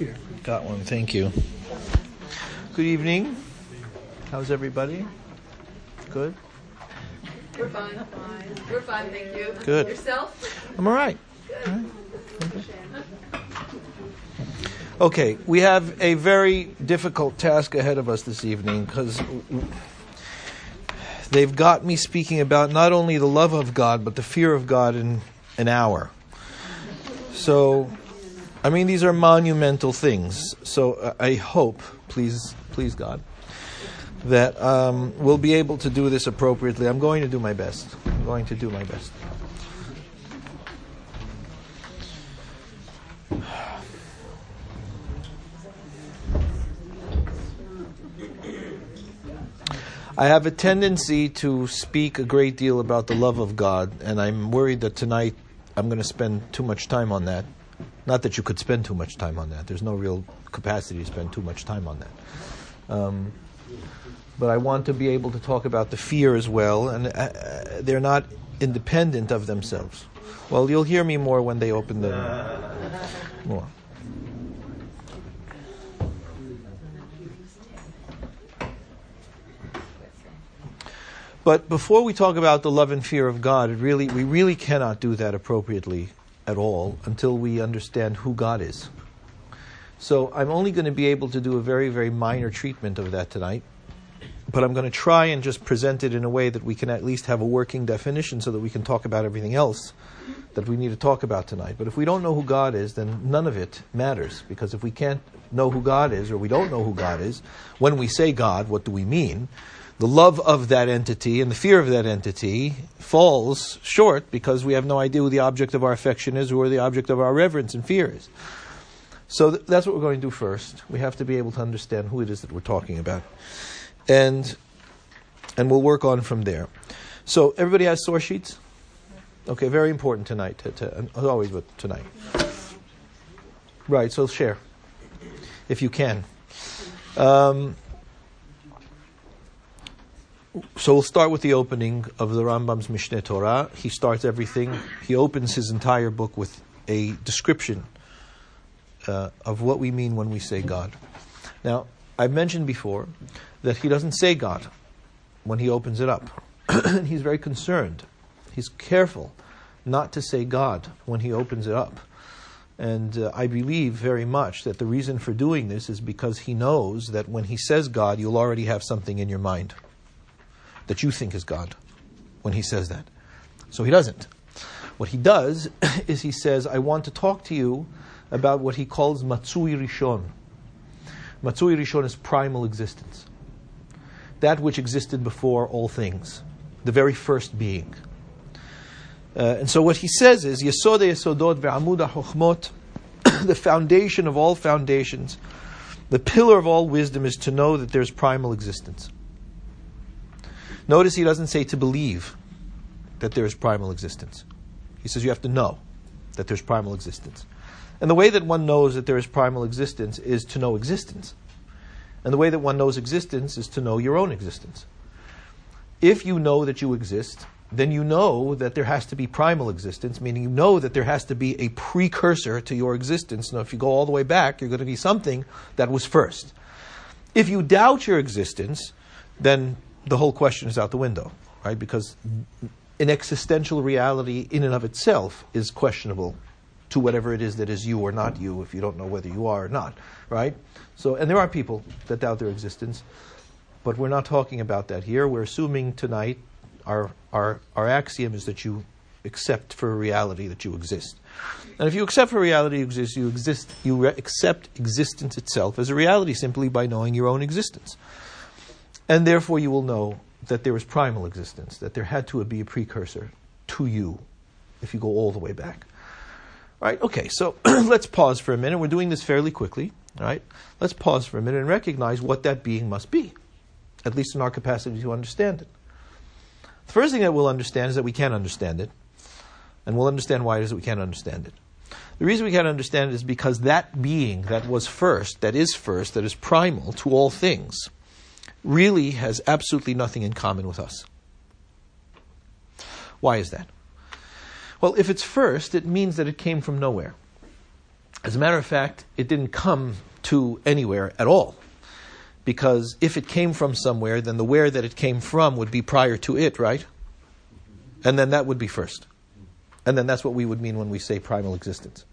Here. Got one, thank you. Good evening. How's everybody? Good? We're fine. We're fine, thank you. Good. Yourself? I'm all right. All right. Okay, we have a very difficult task ahead of us this evening because they've got me speaking about not only the love of God but the fear of God in an hour. So, I mean, these are monumental things. So, uh, I hope, please, please God, that um, we'll be able to do this appropriately. I'm going to do my best. I'm going to do my best. I have a tendency to speak a great deal about the love of God, and I'm worried that tonight I'm going to spend too much time on that. Not that you could spend too much time on that. There's no real capacity to spend too much time on that. Um, but I want to be able to talk about the fear as well, and uh, they're not independent of themselves. Well, you'll hear me more when they open the more. But before we talk about the love and fear of God, really, we really cannot do that appropriately at all until we understand who God is. So I'm only going to be able to do a very, very minor treatment of that tonight. But I'm going to try and just present it in a way that we can at least have a working definition so that we can talk about everything else that we need to talk about tonight. But if we don't know who God is, then none of it matters. Because if we can't know who God is, or we don't know who God is, when we say God, what do we mean? The love of that entity and the fear of that entity falls short because we have no idea who the object of our affection is, or the object of our reverence and fear is. So th- that's what we're going to do first. We have to be able to understand who it is that we're talking about, and and we'll work on from there. So everybody has source sheets. Okay, very important tonight. To, to, as always, but tonight. Right. So share, if you can. Um, so we'll start with the opening of the Rambam's Mishneh Torah. He starts everything. He opens his entire book with a description uh, of what we mean when we say God. Now, I've mentioned before that he doesn't say God when he opens it up. He's very concerned. He's careful not to say God when he opens it up. And uh, I believe very much that the reason for doing this is because he knows that when he says God, you'll already have something in your mind that you think is God when he says that. So he doesn't. What he does is he says, I want to talk to you about what he calls Matsui Rishon. Matsui Rishon is primal existence. That which existed before all things, the very first being. Uh, and so what he says is, Yesode Yesodot ve'amuda chochmot, the foundation of all foundations, the pillar of all wisdom is to know that there's primal existence. Notice he doesn't say to believe that there is primal existence. He says you have to know that there's primal existence. And the way that one knows that there is primal existence is to know existence. And the way that one knows existence is to know your own existence. If you know that you exist, then you know that there has to be primal existence, meaning you know that there has to be a precursor to your existence. Now, if you go all the way back, you're going to be something that was first. If you doubt your existence, then the whole question is out the window, right? Because an existential reality in and of itself is questionable to whatever it is that is you or not you if you don't know whether you are or not, right? So, and there are people that doubt their existence, but we're not talking about that here. We're assuming tonight our, our, our axiom is that you accept for reality that you exist. And if you accept for reality you exist, you exist, you re- accept existence itself as a reality simply by knowing your own existence. And therefore, you will know that there is primal existence, that there had to be a precursor to you if you go all the way back. All right, okay, so let's pause for a minute. We're doing this fairly quickly. All right, let's pause for a minute and recognize what that being must be, at least in our capacity to understand it. The first thing that we'll understand is that we can't understand it, and we'll understand why it is that we can't understand it. The reason we can't understand it is because that being that was first, that is first, that is primal to all things, really has absolutely nothing in common with us. Why is that? Well, if it's first, it means that it came from nowhere. As a matter of fact, it didn't come to anywhere at all. Because if it came from somewhere, then the where that it came from would be prior to it, right? And then that would be first. And then that's what we would mean when we say primal existence.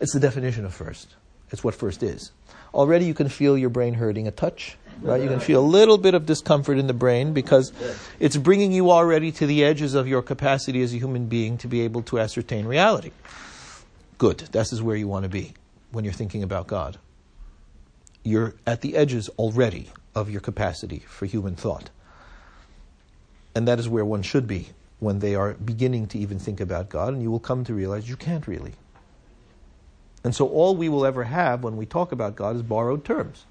It's the definition of first. It's what first is. Already you can feel your brain hurting a touch, right? You can feel a little bit of discomfort in the brain because it's bringing you already to the edges of your capacity as a human being to be able to ascertain reality. Good. This is where you want to be when you're thinking about God. You're at the edges already of your capacity for human thought. And that is where one should be when they are beginning to even think about God, and you will come to realize you can't really. And so all we will ever have when we talk about God is borrowed terms.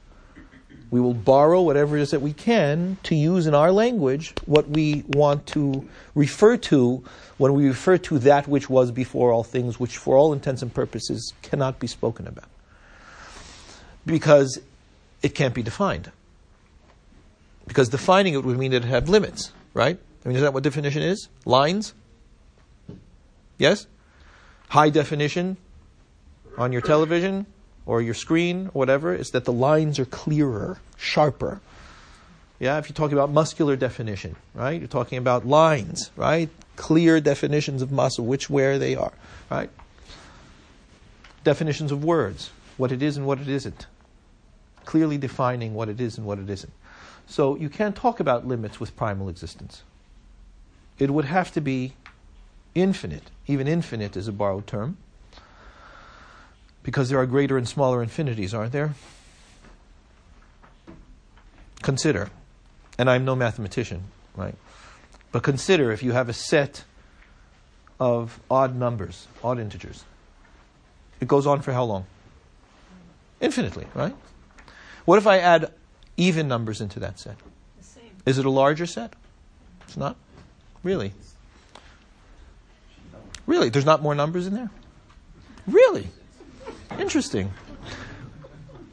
We will borrow whatever it is that we can to use in our language what we want to refer to when we refer to that which was before all things, which for all intents and purposes cannot be spoken about. Because it can't be defined. Because defining it would mean that it had limits, right? I mean, is that what definition is? Lines? Yes? High definition on your television or your screen whatever is that the lines are clearer, sharper. Yeah, if you're talking about muscular definition, right? You're talking about lines, right? Clear definitions of muscle, which where they are, right? Definitions of words, what it is and what it isn't. Clearly defining what it is and what it isn't. So you can't talk about limits with primal existence. It would have to be infinite. Even infinite is a borrowed term. Because there are greater and smaller infinities, aren't there? Consider, and I'm no mathematician, right? But consider if you have a set of odd numbers, odd integers. It goes on for how long? Infinitely, right? What if I add even numbers into that set? Is it a larger set? It's not? Really? Really? There's not more numbers in there? Really? Interesting.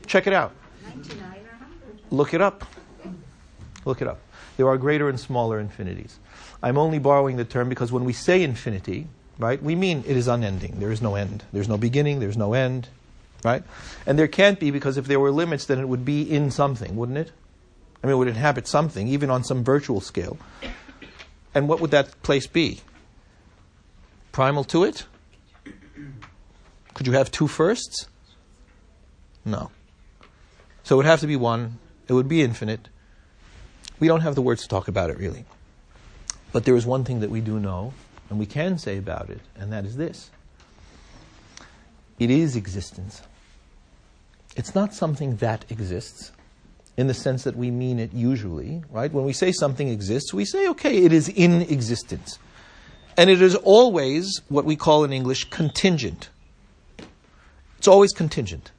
Check it out. Look it up. Look it up. There are greater and smaller infinities. I'm only borrowing the term because when we say infinity, right, we mean it is unending. There is no end. There's no beginning, there's no end, right? And there can't be because if there were limits, then it would be in something, wouldn't it? I mean, it would inhabit something, even on some virtual scale. And what would that place be? Primal to it? Could you have two firsts? No. So it would have to be one. It would be infinite. We don't have the words to talk about it really. But there is one thing that we do know, and we can say about it, and that is this it is existence. It's not something that exists in the sense that we mean it usually, right? When we say something exists, we say, okay, it is in existence. And it is always what we call in English contingent. It's always contingent.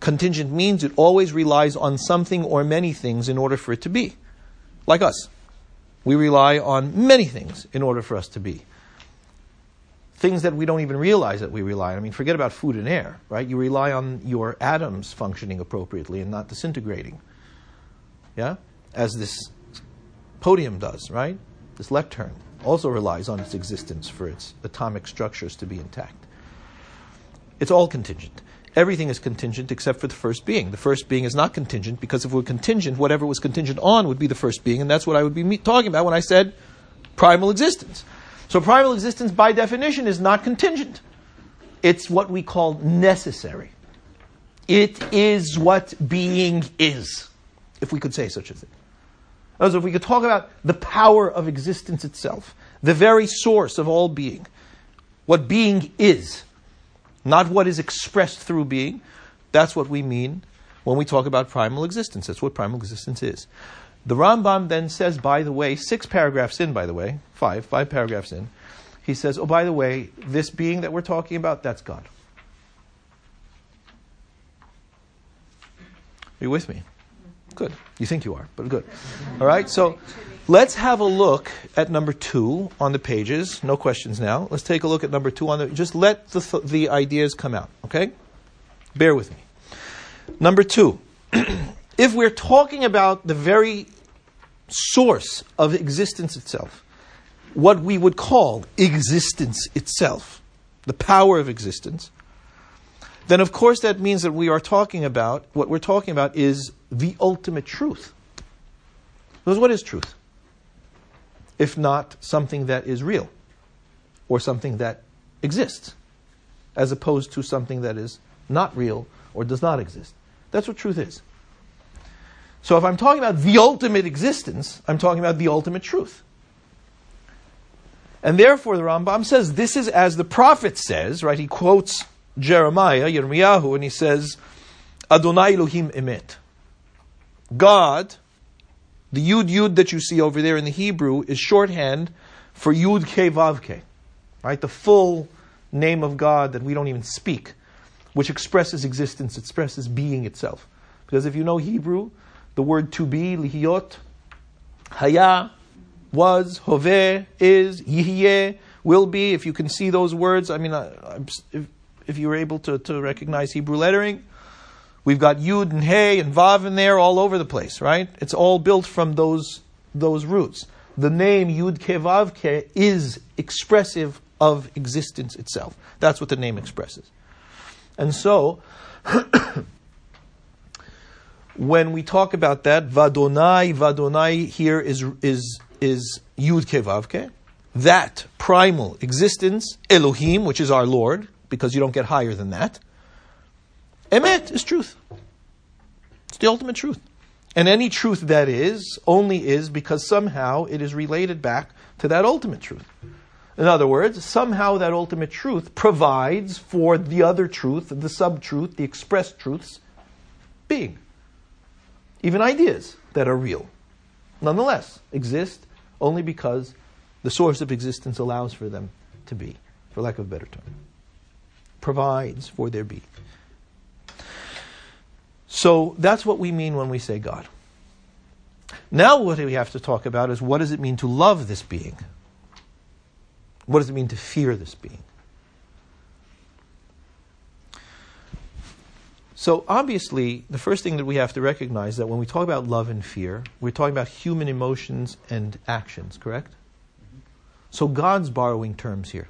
Contingent means it always relies on something or many things in order for it to be. Like us. We rely on many things in order for us to be. Things that we don't even realize that we rely on. I mean, forget about food and air, right? You rely on your atoms functioning appropriately and not disintegrating. Yeah? As this podium does, right? This lectern also relies on its existence for its atomic structures to be intact. It's all contingent. Everything is contingent except for the first being. The first being is not contingent because if it were contingent, whatever was contingent on would be the first being, and that's what I would be me- talking about when I said primal existence. So primal existence, by definition, is not contingent. It's what we call necessary. It is what being is, if we could say such a thing. As if we could talk about the power of existence itself, the very source of all being, what being is not what is expressed through being. That's what we mean when we talk about primal existence. That's what primal existence is. The Rambam then says, by the way, six paragraphs in, by the way, five, five paragraphs in, he says, oh, by the way, this being that we're talking about, that's God. Are you with me? Good. You think you are, but good. All right, so Let's have a look at number two on the pages. No questions now. Let's take a look at number two on the. Just let the, th- the ideas come out, okay? Bear with me. Number two. if we're talking about the very source of existence itself, what we would call existence itself, the power of existence, then of course that means that we are talking about, what we're talking about is the ultimate truth. Because what is truth? If not something that is real or something that exists, as opposed to something that is not real or does not exist. That's what truth is. So if I'm talking about the ultimate existence, I'm talking about the ultimate truth. And therefore, the Rambam says this is as the prophet says, right? He quotes Jeremiah, Yirmiyahu, and he says, Adonai Elohim emet. God, the Yud Yud that you see over there in the Hebrew, is shorthand for Yud Ke Vav Ke, right? The full name of God that we don't even speak, which expresses existence, expresses being itself. Because if you know Hebrew, the word to be, lihiyot, haya, was, hove, is, yihyeh, will be. If you can see those words, I mean, if, if you're able to, to recognize Hebrew lettering, we've got yud and hey and vav in there all over the place, right? It's all built from those, those roots. The name yud ke vav ke is expressive of existence itself. That's what the name expresses. And so, when we talk about that, vadonai, vadonai here is, is, is yud ke vav ke. That primal existence, Elohim, which is our Lord, because you don't get higher than that. Emet is truth. It's the ultimate truth. And any truth that is only is because somehow it is related back to that ultimate truth. In other words, somehow that ultimate truth provides for the other truth, the sub truth, the expressed truths being. Even ideas that are real, nonetheless, exist only because the source of existence allows for them to be, for lack of a better term. Provides for their being. So that's what we mean when we say God. Now, what we have to talk about is what does it mean to love this being? What does it mean to fear this being? So, obviously, the first thing that we have to recognize is that when we talk about love and fear, we're talking about human emotions and actions, correct? So, God's borrowing terms here.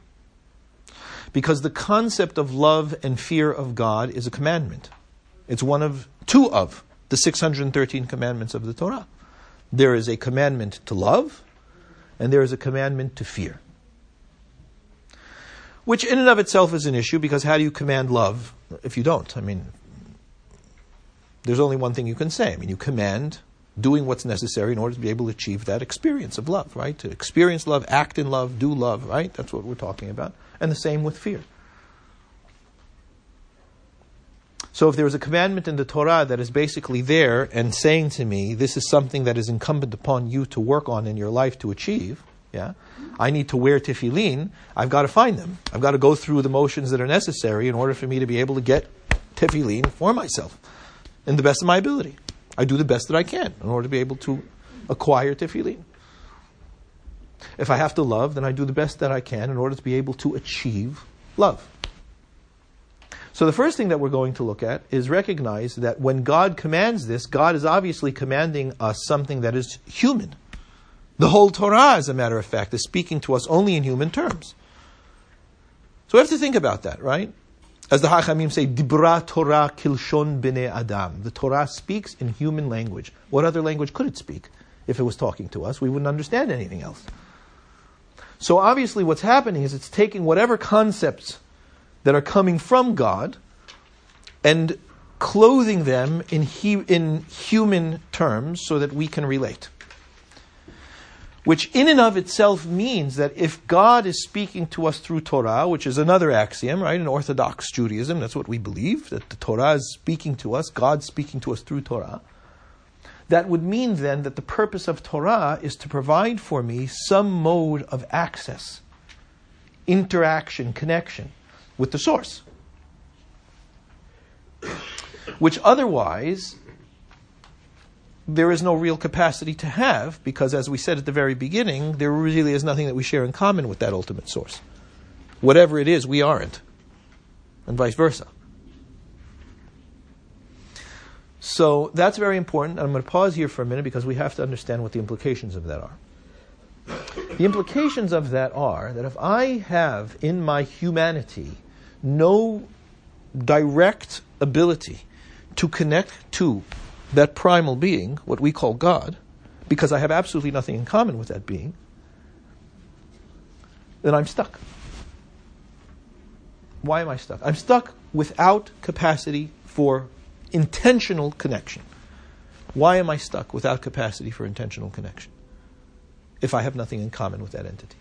Because the concept of love and fear of God is a commandment. It's one of two of the 613 commandments of the Torah. There is a commandment to love, and there is a commandment to fear which in and of itself is an issue because how do you command love if you don't? I mean, there's only one thing you can say. I mean, you command doing what's necessary in order to be able to achieve that experience of love, right? To experience love, act in love, do love, right? That's what we're talking about. And the same with fear. So if there is a commandment in the Torah that is basically there and saying to me, this is something that is incumbent upon you to work on in your life to achieve, yeah, I need to wear tefillin, I've got to find them. I've got to go through the motions that are necessary in order for me to be able to get tefillin for myself in the best of my ability. I do the best that I can in order to be able to acquire tefillin. If I have to love, then I do the best that I can in order to be able to achieve love. So the first thing that we're going to look at is recognize that when God commands this, God is obviously commanding us something that is human. The whole Torah, as a matter of fact, is speaking to us only in human terms. So we have to think about that, right? As the Hachamim say, Dibra Torah kilshon b'nei Adam. The Torah speaks in human language. What other language could it speak if it was talking to us? We wouldn't understand anything else. So obviously, what's happening is it's taking whatever concepts that are coming from God and clothing them in, he, in human terms so that we can relate. Which in and of itself means that if God is speaking to us through Torah, which is another axiom, right, in Orthodox Judaism, that's what we believe, that the Torah is speaking to us, God speaking to us through Torah, that would mean then that the purpose of Torah is to provide for me some mode of access, interaction, connection with the source. Which otherwise there is no real capacity to have because, as we said at the very beginning, there really is nothing that we share in common with that ultimate source. Whatever it is, we aren't, and vice versa. So that's very important. I'm going to pause here for a minute because we have to understand what the implications of that are. The implications of that are that if I have in my humanity no direct ability to connect to that primal being, what we call God, because I have absolutely nothing in common with that being, then I'm stuck. Why am I stuck? I'm stuck without capacity for intentional connection. Why am I stuck without capacity for intentional connection if I have nothing in common with that entity?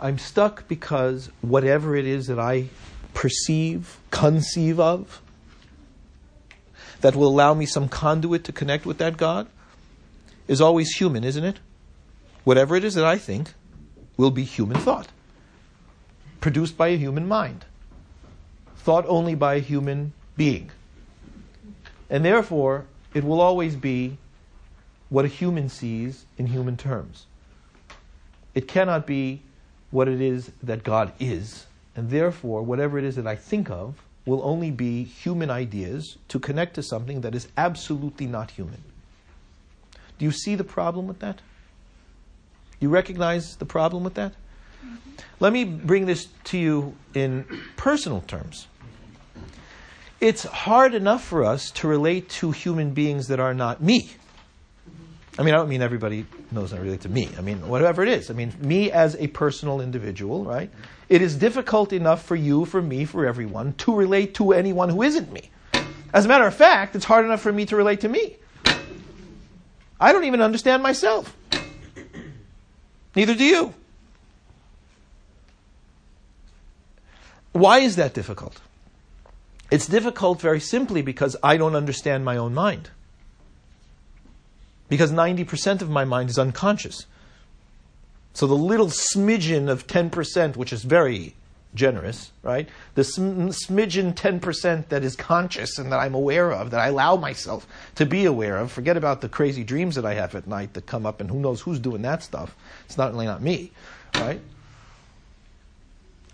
I'm stuck because whatever it is that I perceive, conceive of, that will allow me some conduit to connect with that God is always human, isn't it? Whatever it is that I think will be human thought, produced by a human mind, thought only by a human being. And therefore, it will always be what a human sees in human terms. It cannot be what it is that God is. And therefore, whatever it is that I think of will only be human ideas to connect to something that is absolutely not human. Do you see the problem with that? You recognize the problem with that? Mm-hmm. Let me bring this to you in personal terms. It's hard enough for us to relate to human beings that are not me. I mean, I don't mean everybody knows I relate to me. I mean, whatever it is. I mean, me as a personal individual, right? It is difficult enough for you, for me, for everyone to relate to anyone who isn't me. As a matter of fact, it's hard enough for me to relate to me. I don't even understand myself. Neither do you. Why is that difficult? It's difficult very simply because I don't understand my own mind because 90% of my mind is unconscious. So the little smidgen of 10%, which is very generous, right? The sm- smidgen 10% that is conscious and that I'm aware of, that I allow myself to be aware of, forget about the crazy dreams that I have at night that come up and who knows who's doing that stuff. It's not really not me, right?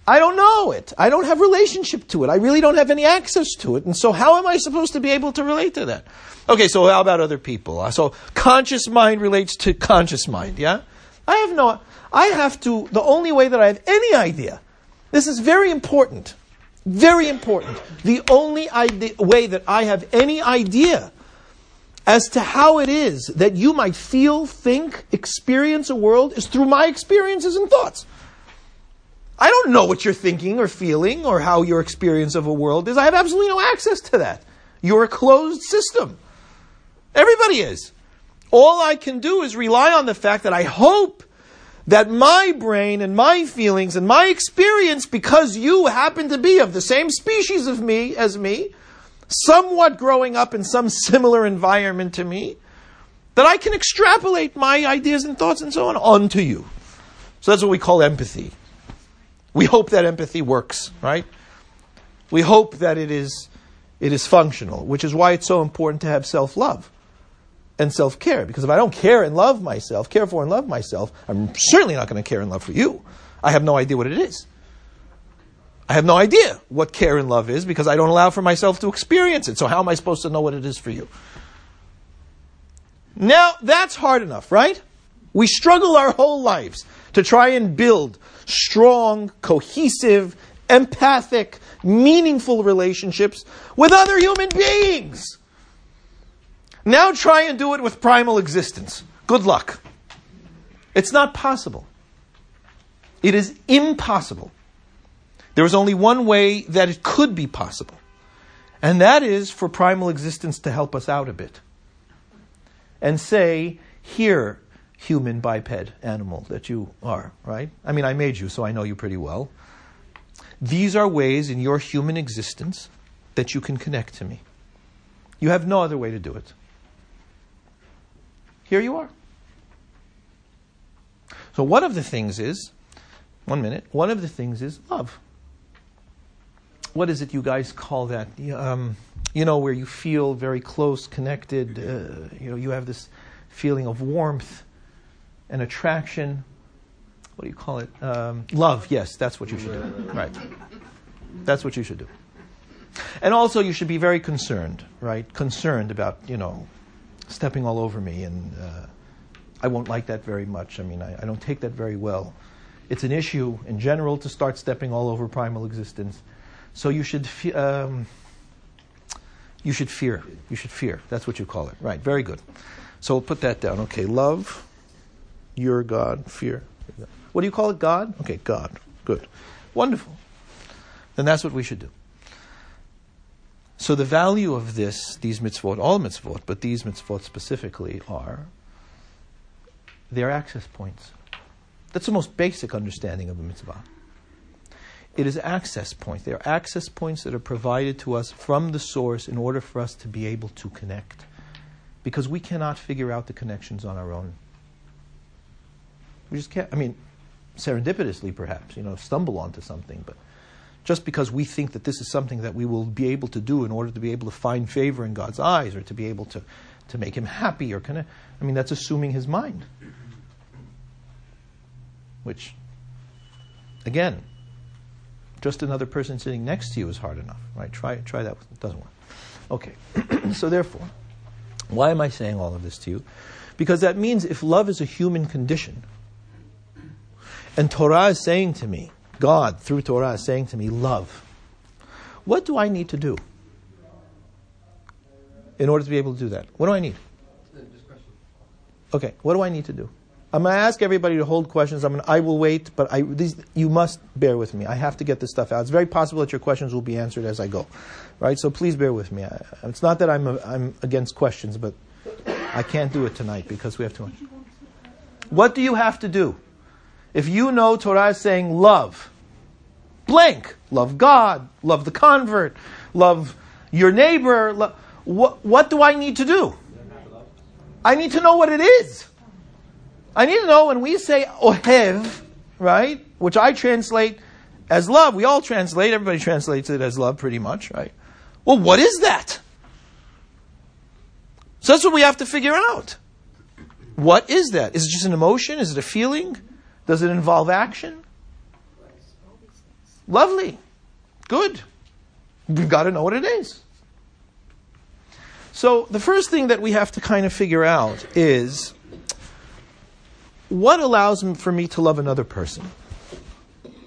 I don't know it. I don't have relationship to it. I really don't have any access to it. And so how am I supposed to be able to relate to that? Okay, so how about other people? Uh, so conscious mind relates to conscious mind, yeah? I have no, I have to, the only way that I have any idea, this is very important, very important. The only idea, way that I have any idea as to how it is that you might feel, think, experience a world is through my experiences and thoughts. I don't know what you're thinking or feeling or how your experience of a world is. I have absolutely no access to that. You're a closed system. Everybody is. All I can do is rely on the fact that I hope that my brain and my feelings and my experience, because you happen to be of the same species of me as me, somewhat growing up in some similar environment to me, that I can extrapolate my ideas and thoughts and so on onto you. So that's what we call empathy. We hope that empathy works, right? We hope that it is, it is functional, which is why it's so important to have self love and self care. Because if I don't care and love myself, care for and love myself, I'm certainly not going to care and love for you. I have no idea what it is. I have no idea what care and love is because I don't allow for myself to experience it. So, how am I supposed to know what it is for you? Now, that's hard enough, right? We struggle our whole lives to try and build strong, cohesive, empathic, meaningful relationships with other human beings. Now try and do it with primal existence. Good luck. It's not possible. It is impossible. There is only one way that it could be possible, and that is for primal existence to help us out a bit and say, Here, human biped animal that you are, right? I mean, I made you, so I know you pretty well. These are ways in your human existence that you can connect to me. You have no other way to do it. Here you are. So, one of the things is, one minute, one of the things is love. What is it you guys call that? Um, you know, where you feel very close, connected, uh, you know, you have this feeling of warmth an attraction. What do you call it? Um, love. Yes, that's what you should do. Right. That's what you should do. And also, you should be very concerned, right? Concerned about, you know, stepping all over me. And uh, I won't like that very much. I mean, I, I don't take that very well. It's an issue in general to start stepping all over primal existence. So you should fe- um, you should fear. You should fear. That's what you call it. Right. Very good. So we'll put that down. Okay. Love your God. Fear. What do you call it? God. Okay. God. Good. Wonderful. Then that's what we should do. So the value of this, these mitzvot, all mitzvot, but these mitzvot specifically are they're access points. That's the most basic understanding of a mitzvah. It is access points. They are access points that are provided to us from the source in order for us to be able to connect. Because we cannot figure out the connections on our own. We just can't. I mean, serendipitously perhaps, you know, stumble onto something, but just because we think that this is something that we will be able to do in order to be able to find favor in God's eyes or to be able to, to make him happy or connect, I mean, that's assuming his mind. Which, again, just another person sitting next to you is hard enough, right? Try, try that. It doesn't work. Okay. so, therefore, why am I saying all of this to you? Because that means if love is a human condition, and Torah is saying to me, God through Torah is saying to me, love, what do I need to do in order to be able to do that? What do I need? Okay, what do I need to do? I'm going to ask everybody to hold questions. I'm gonna, I will wait, but I, these, you must bear with me. I have to get this stuff out. It's very possible that your questions will be answered as I go, right? So please bear with me. I, it's not that I'm, a, I'm against questions, but I can't do it tonight because we have too much. What do you have to do? If you know Torah is saying love, blank, love God, love the convert, love your neighbor, lo- what, what do I need to do? I need to know what it is. I need to know when we say ohev, right, which I translate as love. We all translate, everybody translates it as love pretty much, right? Well, what is that? So that's what we have to figure out. What is that? Is it just an emotion? Is it a feeling? Does it involve action? Lovely. Good. We've got to know what it is. So, the first thing that we have to kind of figure out is what allows for me to love another person?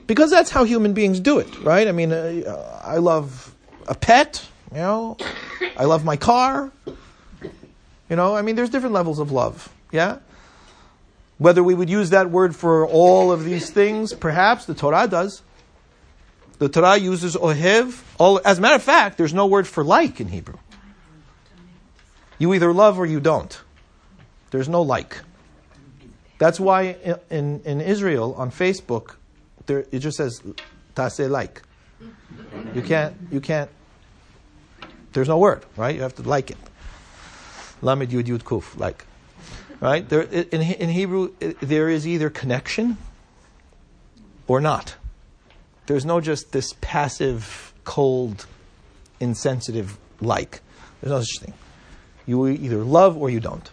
Because that's how human beings do it, right? I mean, uh, I love a pet, you know, I love my car. You know, I mean, there's different levels of love, yeah? Whether we would use that word for all of these things, perhaps the Torah does. The Torah uses ohev. All, as a matter of fact, there's no word for like in Hebrew. You either love or you don't. There's no like. That's why in, in Israel on Facebook, there, it just says tase like. You can't, you can't, there's no word, right? You have to like it. Lamed yud yud kuf, like. Right? There, in, in Hebrew, there is either connection or not. There's no just this passive, cold, insensitive like. There's no such thing. You either love or you don't.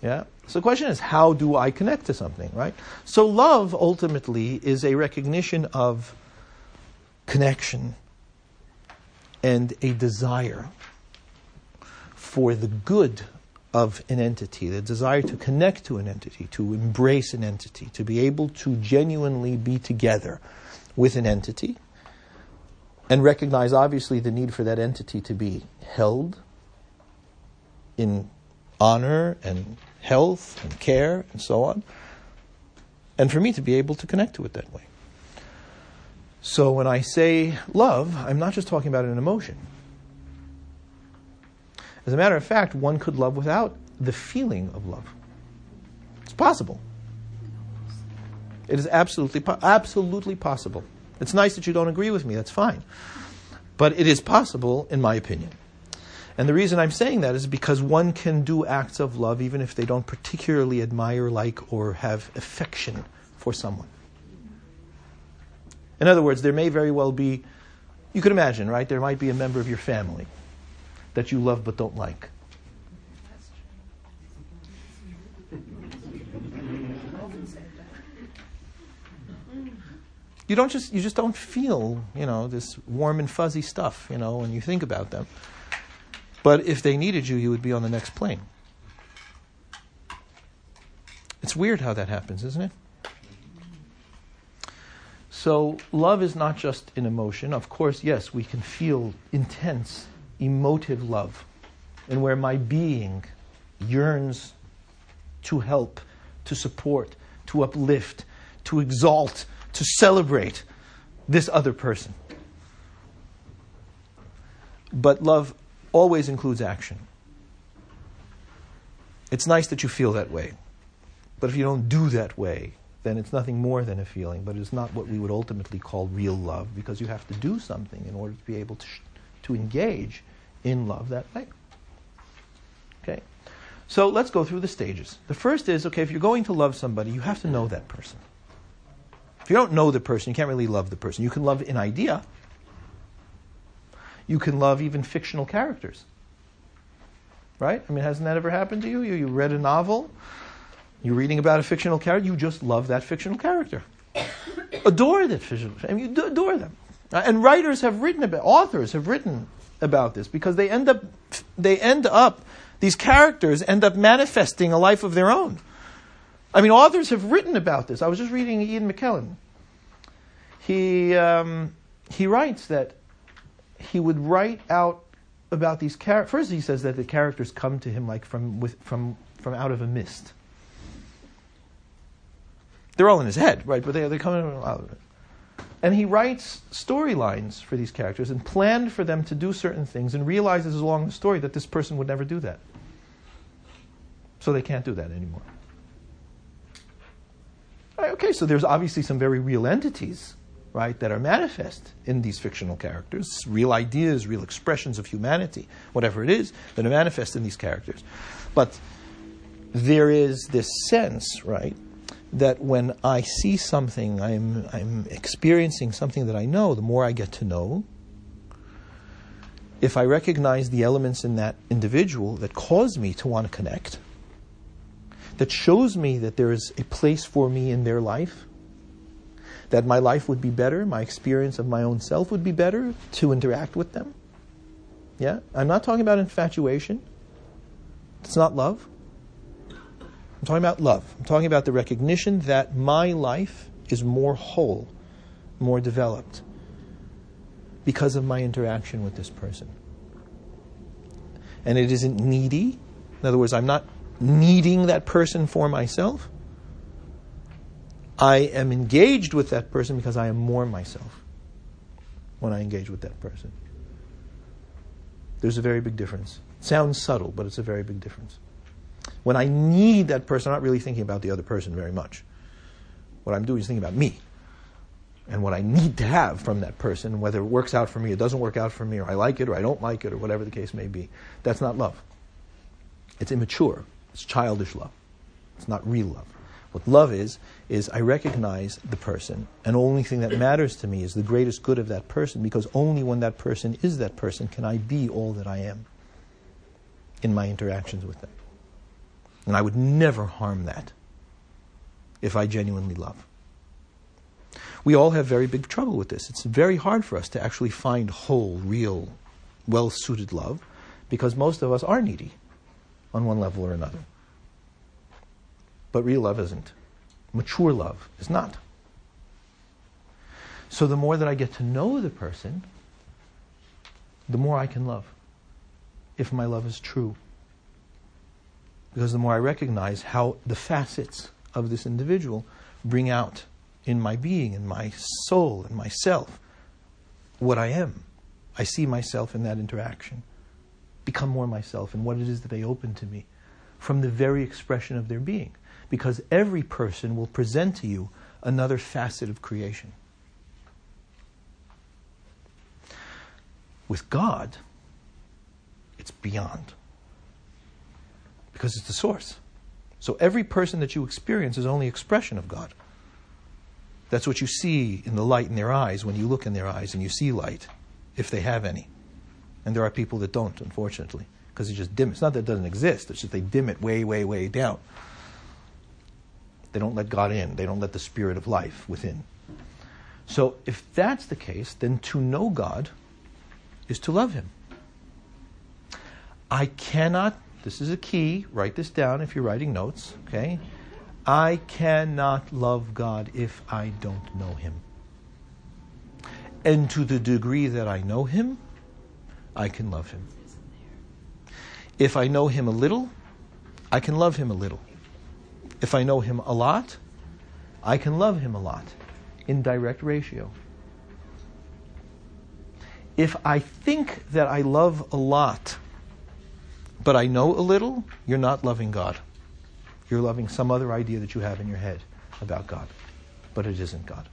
Yeah? So the question is, how do I connect to something, right? So love ultimately is a recognition of connection and a desire for the good of an entity, the desire to connect to an entity, to embrace an entity, to be able to genuinely be together with an entity, and recognize obviously the need for that entity to be held in honor and health and care and so on, and for me to be able to connect to it that way. So when I say love, I'm not just talking about an emotion. As a matter of fact, one could love without the feeling of love. It's possible. It is absolutely, absolutely possible. It's nice that you don't agree with me, that's fine. But it is possible, in my opinion. And the reason I'm saying that is because one can do acts of love even if they don't particularly admire, like, or have affection for someone. In other words, there may very well be, you could imagine, right? There might be a member of your family that you love but don't like. You don't just you just don't feel, you know, this warm and fuzzy stuff, you know, when you think about them. But if they needed you, you would be on the next plane. It's weird how that happens, isn't it? So, love is not just an emotion. Of course, yes, we can feel intense, emotive love, and where my being yearns to help, to support, to uplift, to exalt, to celebrate this other person. But love always includes action. It's nice that you feel that way. But if you don't do that way, then it's nothing more than a feeling, but it's not what we would ultimately call real love because you have to do something in order to be able to, sh- to engage in love that way. Okay? So let's go through the stages. The first is okay, if you're going to love somebody, you have to know that person. If you don't know the person, you can't really love the person. You can love an idea, you can love even fictional characters. Right? I mean, hasn't that ever happened to you? You, you read a novel you're reading about a fictional character, you just love that fictional character. adore that fictional I mean, you adore them. Uh, and writers have written about, authors have written about this because they end up, they end up, these characters end up manifesting a life of their own. I mean, authors have written about this. I was just reading Ian McKellen. He, um, he writes that he would write out about these characters. First, he says that the characters come to him like from, with, from, from out of a mist. They're all in his head, right? But they, they come out of it. And he writes storylines for these characters and planned for them to do certain things and realizes along the story that this person would never do that. So they can't do that anymore. Right, okay, so there's obviously some very real entities, right, that are manifest in these fictional characters, real ideas, real expressions of humanity, whatever it is, that are manifest in these characters. But there is this sense, right, that when I see something, I'm, I'm experiencing something that I know, the more I get to know, if I recognize the elements in that individual that cause me to want to connect, that shows me that there is a place for me in their life, that my life would be better, my experience of my own self would be better to interact with them. Yeah? I'm not talking about infatuation. It's not love. I'm talking about love. I'm talking about the recognition that my life is more whole, more developed because of my interaction with this person. And it isn't needy. In other words, I'm not needing that person for myself. I am engaged with that person because I am more myself when I engage with that person. There's a very big difference. It sounds subtle, but it's a very big difference. When I need that person, I'm not really thinking about the other person very much. What I'm doing is thinking about me and what I need to have from that person, whether it works out for me, it doesn't work out for me, or I like it, or I don't like it, or whatever the case may be. That's not love. It's immature. It's childish love. It's not real love. What love is, is I recognize the person, and the only thing that matters to me is the greatest good of that person, because only when that person is that person can I be all that I am in my interactions with them. And I would never harm that if I genuinely love. We all have very big trouble with this. It's very hard for us to actually find whole, real, well suited love because most of us are needy on one level or another. But real love isn't. Mature love is not. So the more that I get to know the person, the more I can love, if my love is true. Because the more I recognize how the facets of this individual bring out in my being, in my soul, in myself, what I am. I see myself in that interaction, become more myself in what it is that they open to me from the very expression of their being. Because every person will present to you another facet of creation. With God, it's beyond because it's the source. So every person that you experience is only expression of God. That's what you see in the light in their eyes when you look in their eyes and you see light, if they have any. And there are people that don't, unfortunately, because they just dim it. It's not that it doesn't exist, it's just they dim it way, way, way down. They don't let God in, they don't let the spirit of life within. So if that's the case, then to know God is to love Him. I cannot this is a key. Write this down if you're writing notes, okay? I cannot love God if I don't know Him. And to the degree that I know him, I can love him. If I know him a little, I can love him a little. If I know him a lot, I can love him a lot in direct ratio. If I think that I love a lot, but I know a little, you're not loving God. You're loving some other idea that you have in your head about God, but it isn't God.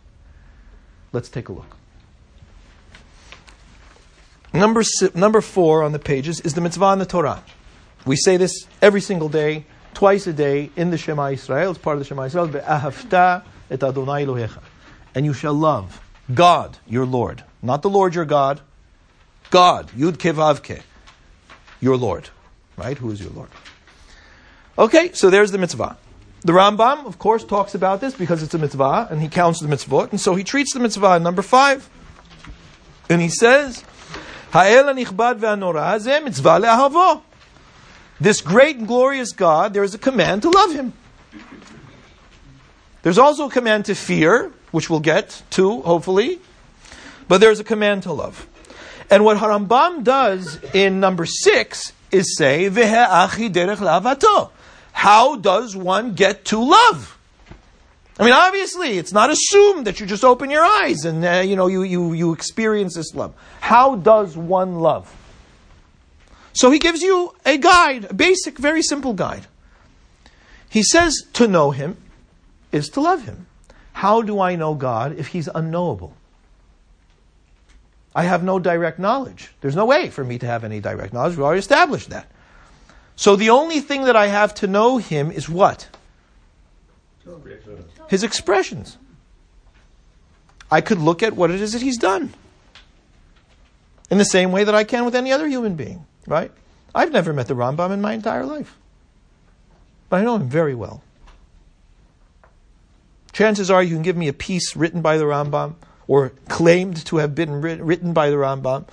Let's take a look. Number, number four on the pages is the mitzvah in the Torah. We say this every single day, twice a day in the Shema Israel. It's part of the Shema Israel. Be'ahavta et Adonai Elohecha. And you shall love God, your Lord. Not the Lord your God. God, Yud Kevavke, your Lord. Right? Who is your Lord? Okay, so there's the mitzvah. The Rambam, of course, talks about this because it's a mitzvah, and he counts the mitzvot, and so he treats the mitzvah number five. And he says, Ha'el hanichbad ve'anora mitzvah. This great and glorious God, there is a command to love him. There's also a command to fear, which we'll get to, hopefully, but there's a command to love. And what Harambam does in number six is say, derech lavato. How does one get to love? I mean, obviously, it's not assumed that you just open your eyes and uh, you know you, you, you experience this love. How does one love? So he gives you a guide, a basic, very simple guide. He says to know him is to love him. How do I know God if he's unknowable? I have no direct knowledge. There's no way for me to have any direct knowledge. We already established that. So the only thing that I have to know him is what? His expressions. I could look at what it is that he's done. In the same way that I can with any other human being, right? I've never met the Rambam in my entire life. But I know him very well. Chances are you can give me a piece written by the Rambam or claimed to have been written by the Rambam.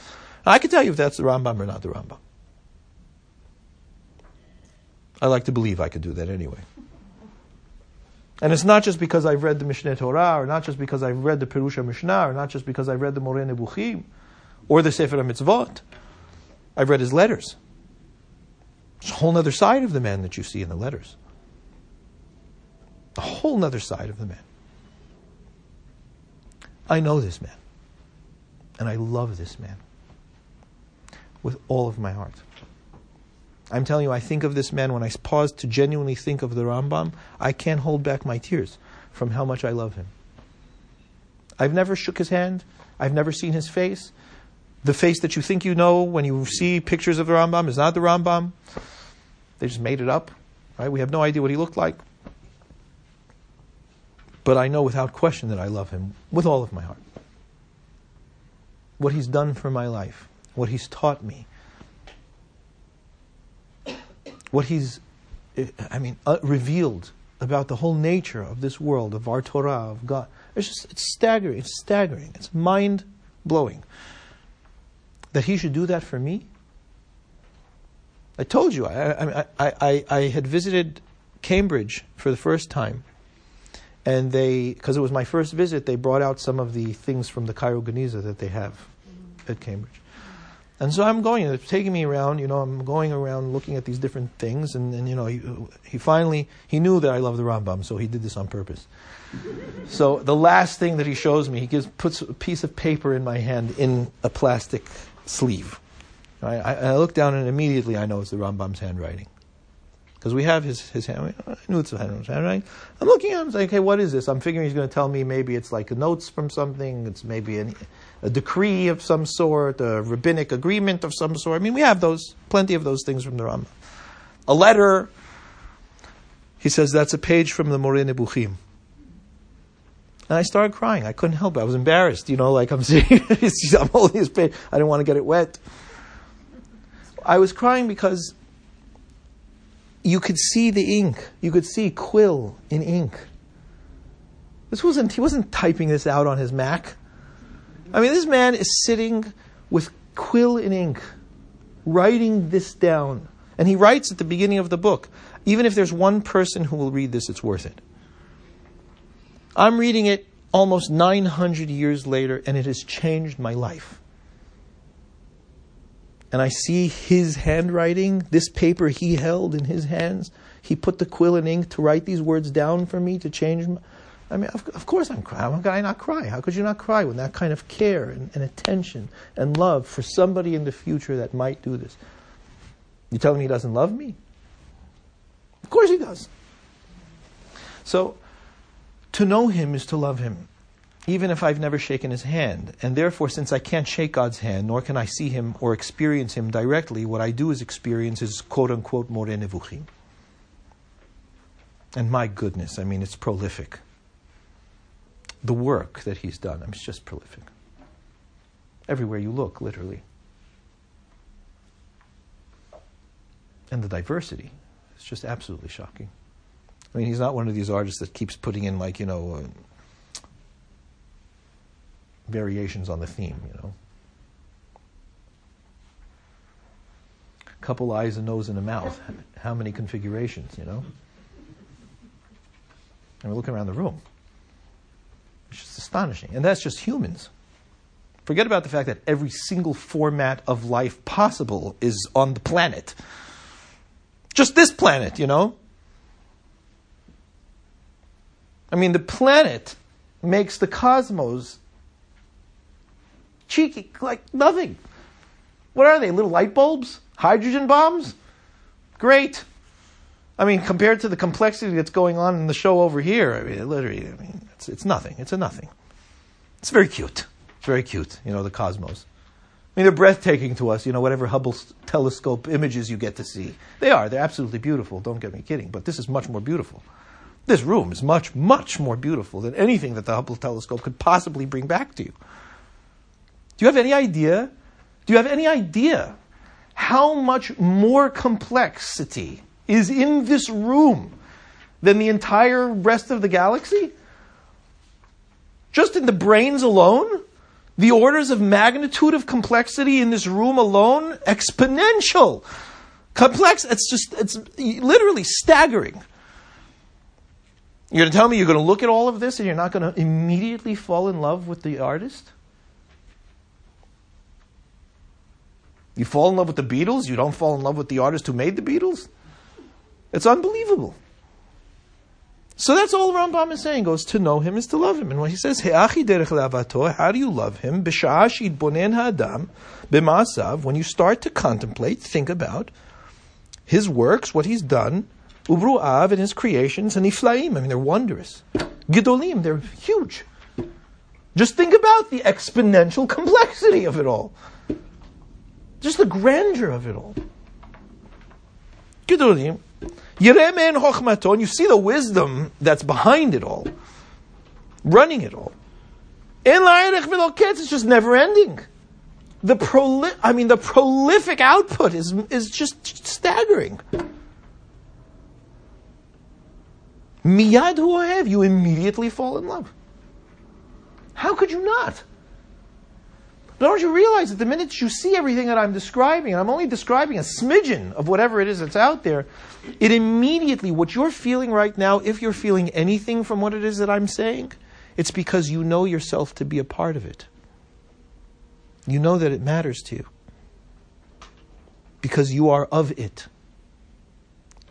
I can tell you if that's the Rambam or not the Rambam. I like to believe I could do that anyway. And it's not just because I've read the Mishneh Torah, or not just because I've read the Perusha Mishnah, or not just because I've read the Moreh Nebuchim, or the Sefer HaMitzvot. I've read his letters. It's a whole other side of the man that you see in the letters. A whole other side of the man. I know this man. And I love this man with all of my heart. I'm telling you, I think of this man when I pause to genuinely think of the Rambam, I can't hold back my tears from how much I love him. I've never shook his hand, I've never seen his face. The face that you think you know when you see pictures of the Rambam is not the Rambam. They just made it up. Right? We have no idea what he looked like. But I know without question that I love him with all of my heart. What he's done for my life, what he's taught me, what he's, I mean, uh, revealed about the whole nature of this world, of our Torah, of God. It's just, it's staggering. It's staggering. It's mind blowing. That he should do that for me. I told you, I, I, I, I had visited Cambridge for the first time. And they, because it was my first visit, they brought out some of the things from the Cairo Geniza that they have mm-hmm. at Cambridge. And so I'm going, it's taking me around, you know, I'm going around looking at these different things, and, and you know, he, he finally, he knew that I love the Rambam, so he did this on purpose. so the last thing that he shows me, he gives, puts a piece of paper in my hand in a plastic sleeve. I, I, I look down and immediately I know it's the Rambam's handwriting. Because we have his, his hand. I knew it's the handwriting. I'm looking at him, saying, okay, what is this? I'm figuring he's going to tell me maybe it's like notes from something, it's maybe an, a decree of some sort, a rabbinic agreement of some sort. I mean, we have those, plenty of those things from the Rambam. A letter, he says, that's a page from the Moreh Nebuchim. And I started crying. I couldn't help it. I was embarrassed, you know, like I'm seeing, I'm holding his page. I didn't want to get it wet. I was crying because you could see the ink. You could see quill in ink. This wasn't, he wasn't typing this out on his Mac. I mean, this man is sitting with quill and ink, writing this down. And he writes at the beginning of the book even if there's one person who will read this, it's worth it. I'm reading it almost 900 years later, and it has changed my life. And I see his handwriting, this paper he held in his hands. He put the quill and ink to write these words down for me to change. My, I mean, of, of course I'm crying. How could I not cry? How could you not cry with that kind of care and, and attention and love for somebody in the future that might do this? You telling me he doesn't love me? Of course he does. So, to know him is to love him, even if I've never shaken his hand. And therefore, since I can't shake God's hand, nor can I see him or experience him directly, what I do is experience his quote unquote more nevuchim. And my goodness, I mean, it's prolific. The work that he's done, I mean, it's just prolific. Everywhere you look, literally. And the diversity is just absolutely shocking. I mean, he's not one of these artists that keeps putting in, like, you know, uh, variations on the theme, you know. Couple eyes, a nose, and a mouth. How many configurations, you know? And we're looking around the room. It's just astonishing. And that's just humans. Forget about the fact that every single format of life possible is on the planet. Just this planet, you know? I mean, the planet makes the cosmos cheeky, like nothing. What are they? Little light bulbs? Hydrogen bombs? Great. I mean, compared to the complexity that's going on in the show over here, I mean, literally, I mean, it's, it's nothing. It's a nothing. It's very cute. It's very cute, you know, the cosmos. I mean, they're breathtaking to us, you know, whatever Hubble telescope images you get to see. They are. They're absolutely beautiful. Don't get me kidding. But this is much more beautiful. This room is much, much more beautiful than anything that the Hubble telescope could possibly bring back to you. Do you have any idea? Do you have any idea how much more complexity is in this room than the entire rest of the galaxy? Just in the brains alone? The orders of magnitude of complexity in this room alone, exponential. Complex, it's just, it's literally staggering. You're going to tell me you're going to look at all of this and you're not going to immediately fall in love with the artist? You fall in love with the Beatles, you don't fall in love with the artist who made the Beatles? It's unbelievable. So that's all Rambam is saying, goes to know him is to love him. And when he says, how do you love him? Bishashid Bunen Hadam Bimasav, when you start to contemplate, think about his works, what he's done, Ubru'av and his creations, and Iflaim, I mean, they're wondrous. Gidolim, they're huge. Just think about the exponential complexity of it all. Just the grandeur of it all. And you see the wisdom that's behind it all, running it all. In La'erich it's just never ending. The proli- I mean, the prolific output is, is just staggering. Miyad have you immediately fall in love. How could you not? But don't you realize that the minute you see everything that I'm describing, and I'm only describing a smidgen of whatever it is that's out there, it immediately, what you're feeling right now, if you're feeling anything from what it is that I'm saying, it's because you know yourself to be a part of it. You know that it matters to you. Because you are of it.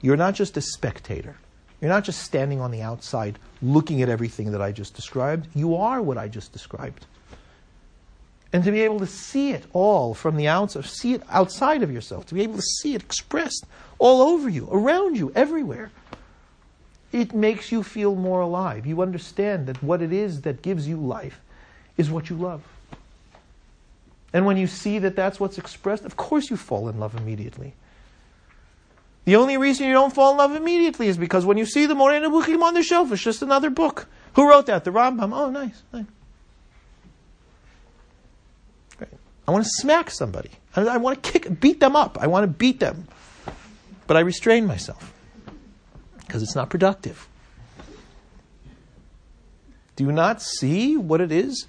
You're not just a spectator. You're not just standing on the outside looking at everything that I just described. You are what I just described and to be able to see it all from the outside, see it outside of yourself, to be able to see it expressed all over you, around you, everywhere. It makes you feel more alive. You understand that what it is that gives you life is what you love. And when you see that that's what's expressed, of course you fall in love immediately. The only reason you don't fall in love immediately is because when you see the Moreh Nebuchim on the shelf, it's just another book. Who wrote that? The Rambam. Oh, nice. nice. I want to smack somebody. I, want to kick, beat them up. I want to beat them. But I restrain myself because it's not productive. Do you not see what it is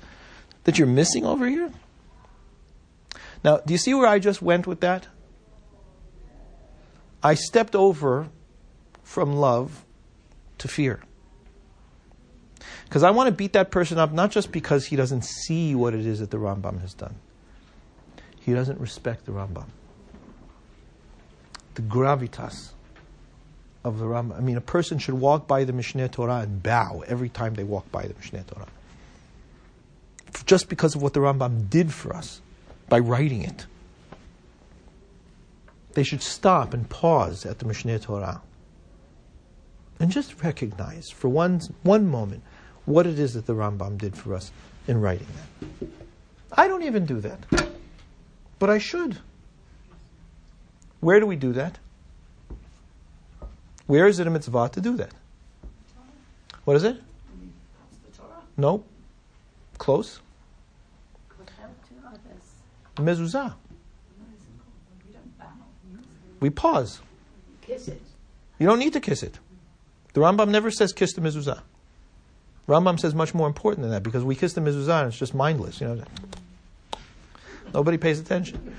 that you're missing over here? Now, do you see where I just went with that? I stepped over from love to fear. Because I want to beat that person up not just because he doesn't see what it is that the Rambam has done, he doesn't respect the Rambam. The gravitas of the Rambam. I mean, a person should walk by the Mishneh Torah and bow every time they walk by the Mishneh Torah. Just because of what the Rambam did for us by writing it. They should stop and pause at the Mishneh Torah and just recognize for one, one moment what it is that the Rambam did for us in writing that. I don't even do that, but I should. Where do we do that? Where is it a mitzvah to do that? What is it? No. Close. Mezuzah. We pause. Kiss it. You don't need to kiss it. The Rambam never says kiss the mezuzah. Rambam says much more important than that because we kiss the mezuzah and it's just mindless. You know, nobody pays attention.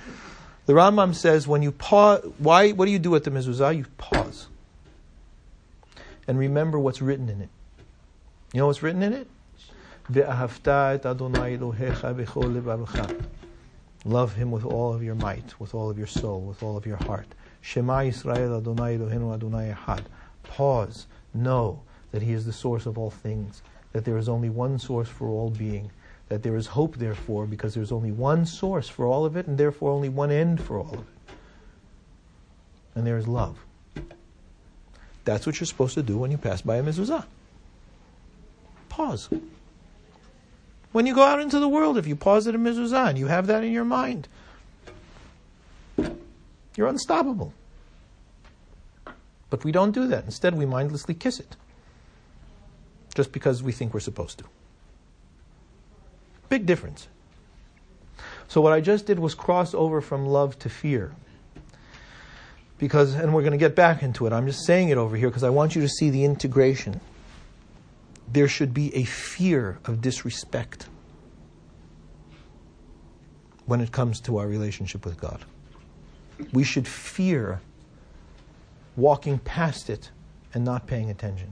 The Rambam says when you pause, why? What do you do at the mezuzah? You pause and remember what's written in it. You know what's written in it? Love him with all of your might, with all of your soul, with all of your heart. Shema Yisrael Adonai Eloheinu Adonai Echad. Pause. Know that He is the source of all things. That there is only one source for all being. That there is hope, therefore, because there's only one source for all of it, and therefore only one end for all of it. And there is love. That's what you're supposed to do when you pass by a mezuzah. Pause. When you go out into the world, if you pause at a mezuzah and you have that in your mind, you're unstoppable. But we don't do that. Instead, we mindlessly kiss it. Just because we think we're supposed to. Big difference. So, what I just did was cross over from love to fear. Because, and we're going to get back into it, I'm just saying it over here because I want you to see the integration. There should be a fear of disrespect when it comes to our relationship with God. We should fear walking past it and not paying attention,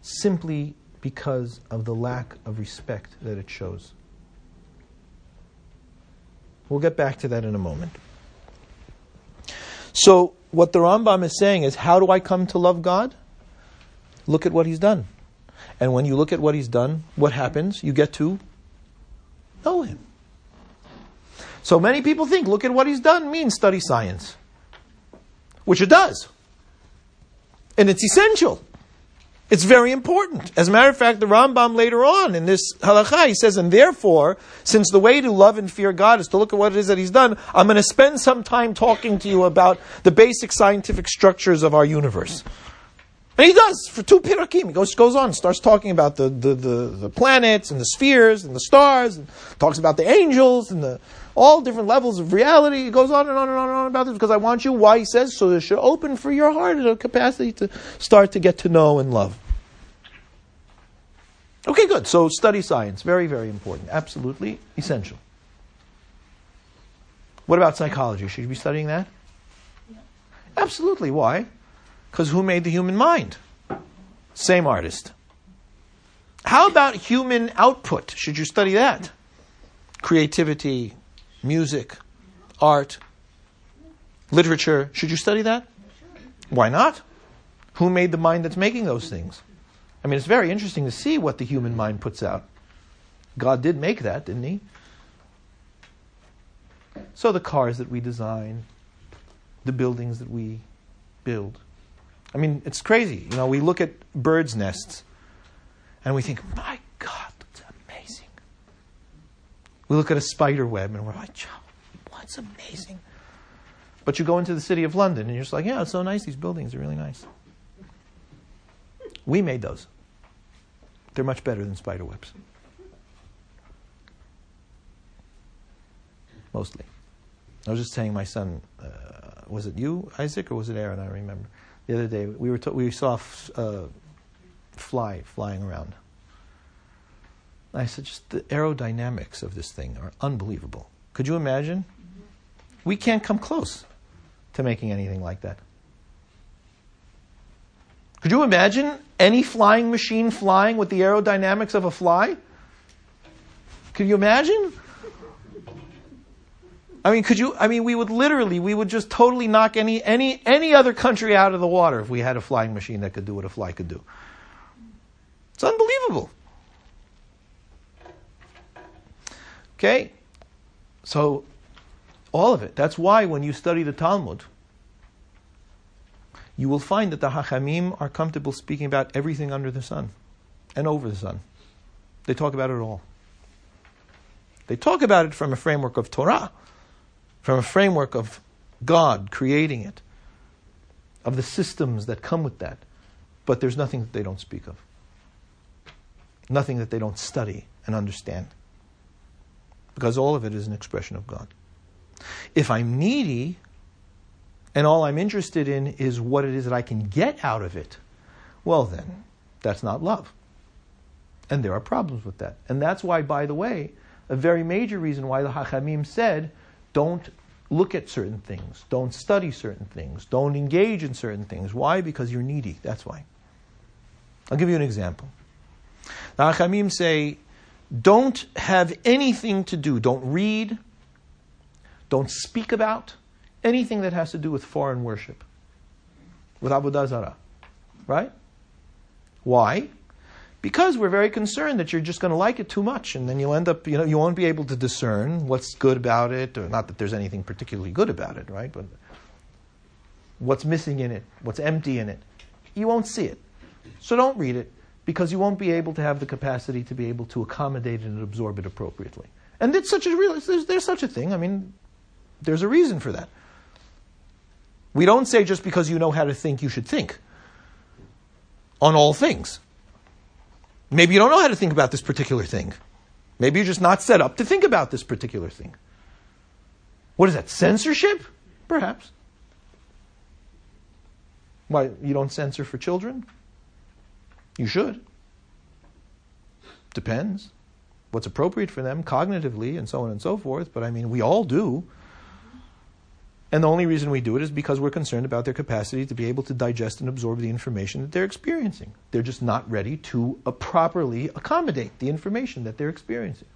simply because of the lack of respect that it shows. We'll get back to that in a moment. So, what the Rambam is saying is how do I come to love God? Look at what He's done. And when you look at what He's done, what happens? You get to know Him. So many people think look at what He's done means study science, which it does. And it's essential. It's very important. As a matter of fact, the Rambam later on in this halacha, he says, and therefore, since the way to love and fear God is to look at what it is that He's done, I'm going to spend some time talking to you about the basic scientific structures of our universe. And he does for two pirakim. He goes, goes on, starts talking about the, the, the, the planets and the spheres and the stars, and talks about the angels and the all different levels of reality. He goes on and on and on and on about this because I want you, why he says so, it should open for your heart and a capacity to start to get to know and love. Okay, good. So study science, very, very important. Absolutely essential. What about psychology? Should you be studying that? Absolutely. Why? Because who made the human mind? Same artist. How about human output? Should you study that? Creativity, music, art, literature. Should you study that? Why not? Who made the mind that's making those things? I mean, it's very interesting to see what the human mind puts out. God did make that, didn't He? So the cars that we design, the buildings that we build. I mean, it's crazy. You know, we look at birds' nests and we think, my God, we look at a spider web and we're like, what's amazing? But you go into the city of London and you're just like, yeah, it's so nice. These buildings are really nice. We made those. They're much better than spider webs. Mostly. I was just saying, my son, uh, was it you, Isaac, or was it Aaron? I remember. The other day, we, were to- we saw a f- uh, fly flying around. I said, just the aerodynamics of this thing are unbelievable. Could you imagine? We can't come close to making anything like that. Could you imagine any flying machine flying with the aerodynamics of a fly? Could you imagine? I mean, could you? I mean, we would literally, we would just totally knock any any any other country out of the water if we had a flying machine that could do what a fly could do. It's unbelievable. Okay, so all of it. That's why when you study the Talmud, you will find that the Hachamim are comfortable speaking about everything under the sun and over the sun. They talk about it all. They talk about it from a framework of Torah from a framework of God creating it, of the systems that come with that. But there's nothing that they don't speak of, nothing that they don't study and understand. Because all of it is an expression of God. If I'm needy, and all I'm interested in is what it is that I can get out of it, well, then, that's not love. And there are problems with that. And that's why, by the way, a very major reason why the Hachamim said don't look at certain things, don't study certain things, don't engage in certain things. Why? Because you're needy. That's why. I'll give you an example. The Hachamim say, don't have anything to do, don't read, don't speak about anything that has to do with foreign worship, with Avodah Zarah. Right? Why? because we're very concerned that you're just going to like it too much and then you'll end up you know you won't be able to discern what's good about it or not that there's anything particularly good about it right but what's missing in it what's empty in it you won't see it so don't read it because you won't be able to have the capacity to be able to accommodate it and absorb it appropriately and it's such a real there's, there's such a thing i mean there's a reason for that we don't say just because you know how to think you should think on all things Maybe you don't know how to think about this particular thing. Maybe you're just not set up to think about this particular thing. What is that? Censorship? Perhaps. Why, you don't censor for children? You should. Depends. What's appropriate for them cognitively and so on and so forth, but I mean, we all do. And the only reason we do it is because we're concerned about their capacity to be able to digest and absorb the information that they're experiencing. They're just not ready to uh, properly accommodate the information that they're experiencing.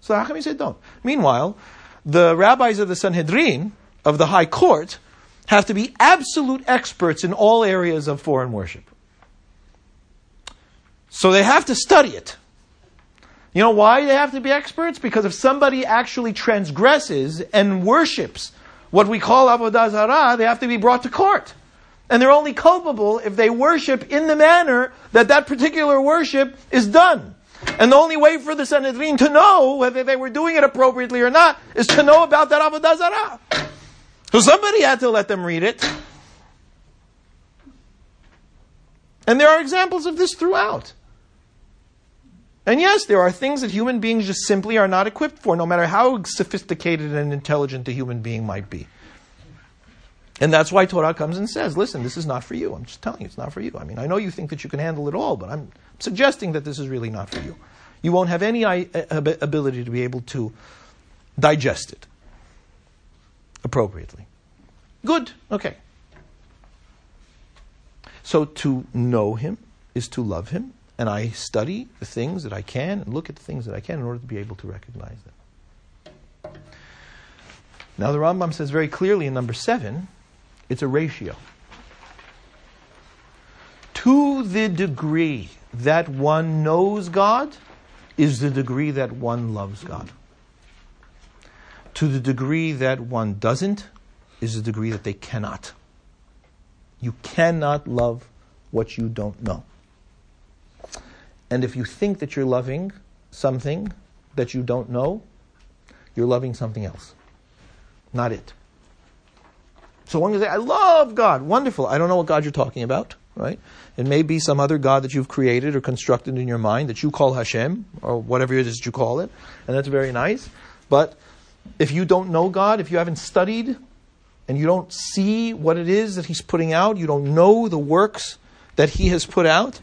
So how come you say don't? Meanwhile, the rabbis of the Sanhedrin, of the High Court, have to be absolute experts in all areas of foreign worship. So they have to study it. You know why they have to be experts? Because if somebody actually transgresses and worships what we call avodah zarah, they have to be brought to court. And they're only culpable if they worship in the manner that that particular worship is done. And the only way for the Sanhedrin to know whether they were doing it appropriately or not is to know about that avodah zarah. So somebody had to let them read it. And there are examples of this throughout. And yes, there are things that human beings just simply are not equipped for, no matter how sophisticated and intelligent a human being might be. And that's why Torah comes and says, listen, this is not for you. I'm just telling you, it's not for you. I mean, I know you think that you can handle it all, but I'm suggesting that this is really not for you. You won't have any ability to be able to digest it appropriately. Good, okay. So to know Him is to love Him, and I study the things that I can and look at the things that I can in order to be able to recognize them. Now, the Rambam says very clearly in number seven, it's a ratio. To the degree that one knows God is the degree that one loves God. To the degree that one doesn't is the degree that they cannot. You cannot love what you don't know. And if you think that you're loving something that you don't know, you're loving something else, not it. So one can say, I love God. Wonderful. I don't know what God you're talking about, right? It may be some other God that you've created or constructed in your mind that you call Hashem or whatever it is that you call it. And that's very nice. But if you don't know God, if you haven't studied and you don't see what it is that He's putting out, you don't know the works that He has put out,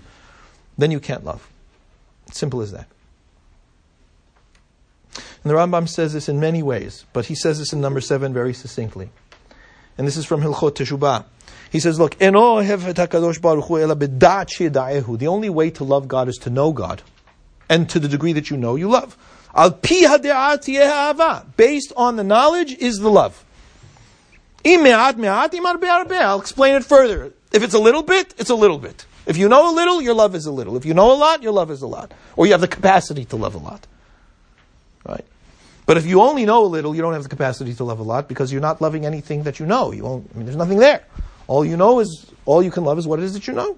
then you can't love. Simple as that. And the Rambam says this in many ways, but he says this in number seven very succinctly. And this is from Hilchot Teshubah. He says, look, the only way to love God is to know God. And to the degree that you know, you love. Based on the knowledge is the love. I'll explain it further. If it's a little bit, it's a little bit. If you know a little, your love is a little. If you know a lot, your love is a lot. Or you have the capacity to love a lot. Right? But if you only know a little, you don't have the capacity to love a lot because you're not loving anything that you know. You won't, I mean, there's nothing there. All you know is, all you can love is what it is that you know.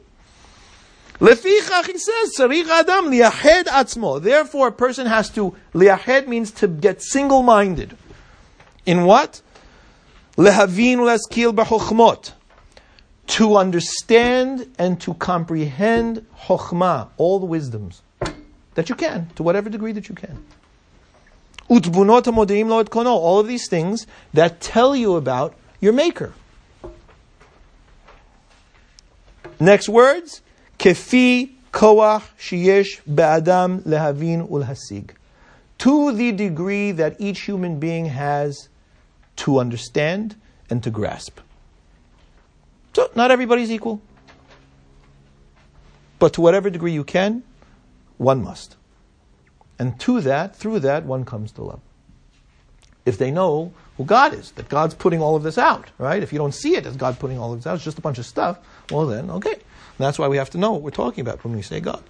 Lefichach, he says, Adam liyahed atzmo. Therefore, a person has to, liyahed means to get single-minded. In what? Lehavin uleskil b'chochmot. To understand and to comprehend chokhmah, all the wisdoms that you can, to whatever degree that you can. Utbunot lo kono. All of these things that tell you about your maker. Next words, kefi koach sheyesh be'adam lehavin ulhasig. To the degree that each human being has to understand and to grasp. So, not everybody's equal. But to whatever degree you can, one must. And to that, through that, one comes to love. If they know who God is, that God's putting all of this out, right? If you don't see it as God putting all of this out, it's just a bunch of stuff, well then, okay. And that's why we have to know what we're talking about when we say God.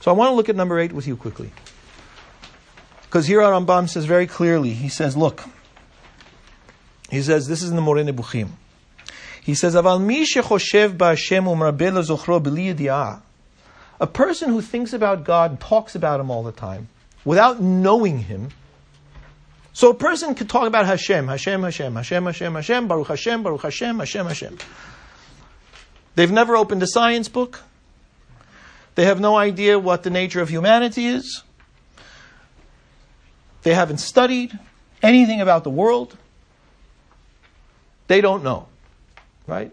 So I want to look at number eight with you quickly. Because here Rambam says very clearly, he says, look, he says, this is in the Moreh Nebuchim. He says, Aval b'li A person who thinks about God and talks about Him all the time, without knowing Him, so a person could talk about Hashem, Hashem, Hashem, Hashem, Hashem, Hashem, Baruch Hashem, Baruch Hashem, Hashem, Hashem. They've never opened a science book. They have no idea what the nature of humanity is. They haven't studied anything about the world. They don't know. Right?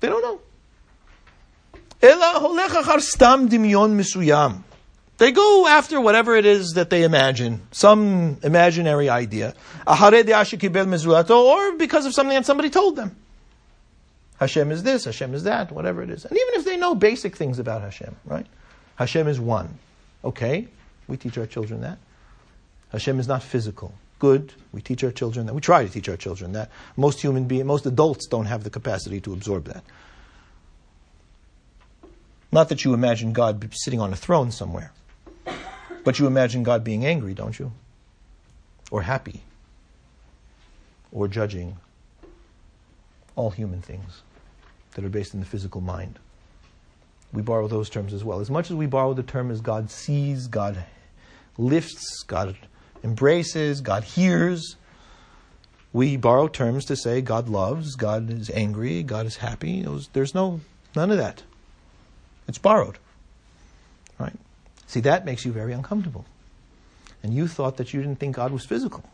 They don't know. They go after whatever it is that they imagine, some imaginary idea, or because of something that somebody told them. Hashem is this, Hashem is that, whatever it is. And even if they know basic things about Hashem, right? Hashem is one. Okay, we teach our children that. Hashem is not physical. Good. We teach our children that. We try to teach our children that. Most human beings, most adults don't have the capacity to absorb that. Not that you imagine God sitting on a throne somewhere, but you imagine God being angry, don't you? Or happy, or judging. All human things that are based in the physical mind. We borrow those terms as well. As much as we borrow the term as God sees, God lifts, God embraces, God hears. We borrow terms to say God loves, God is angry, God is happy. There's no, none of that. It's borrowed. Right? See, that makes you very uncomfortable. And you thought that you didn't think God was physical.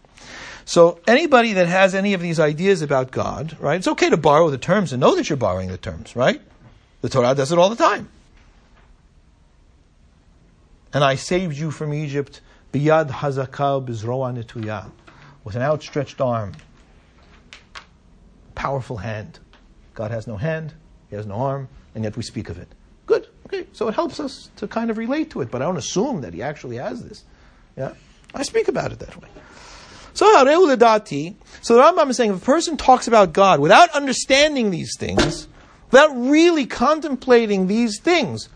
So anybody that has any of these ideas about God, right, it's okay to borrow the terms and know that you're borrowing the terms, right? The Torah does it all the time. And I saved you from Egypt Biyad hazakal bizroa netuya, with an outstretched arm, powerful hand. God has no hand, He has no arm, and yet we speak of it. Good. Okay. So it helps us to kind of relate to it, but I don't assume that He actually has this. Yeah. I speak about it that way. So So the Rambam is saying if a person talks about God without understanding these things, without really contemplating these things,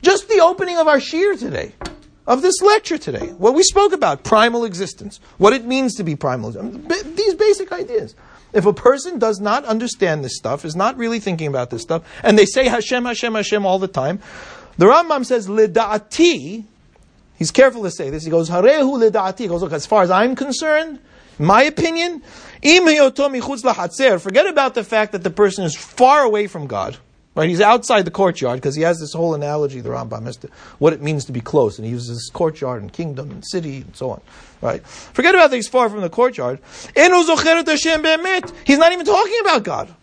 just the opening of our shiur today, of this lecture today. What we spoke about, primal existence, what it means to be primal, these basic ideas. If a person does not understand this stuff, is not really thinking about this stuff, and they say Hashem, Hashem, Hashem all the time, the Rambam says, Lida'ati, he's careful to say this, he goes, Harehu lida'ati, he goes, look, as far as I'm concerned, my opinion, forget about the fact that the person is far away from God, Right? He's outside the courtyard because he has this whole analogy, the Rambam, as to what it means to be close. And he uses courtyard and kingdom and city and so on. Right? Forget about that he's far from the courtyard. He's not even talking about God.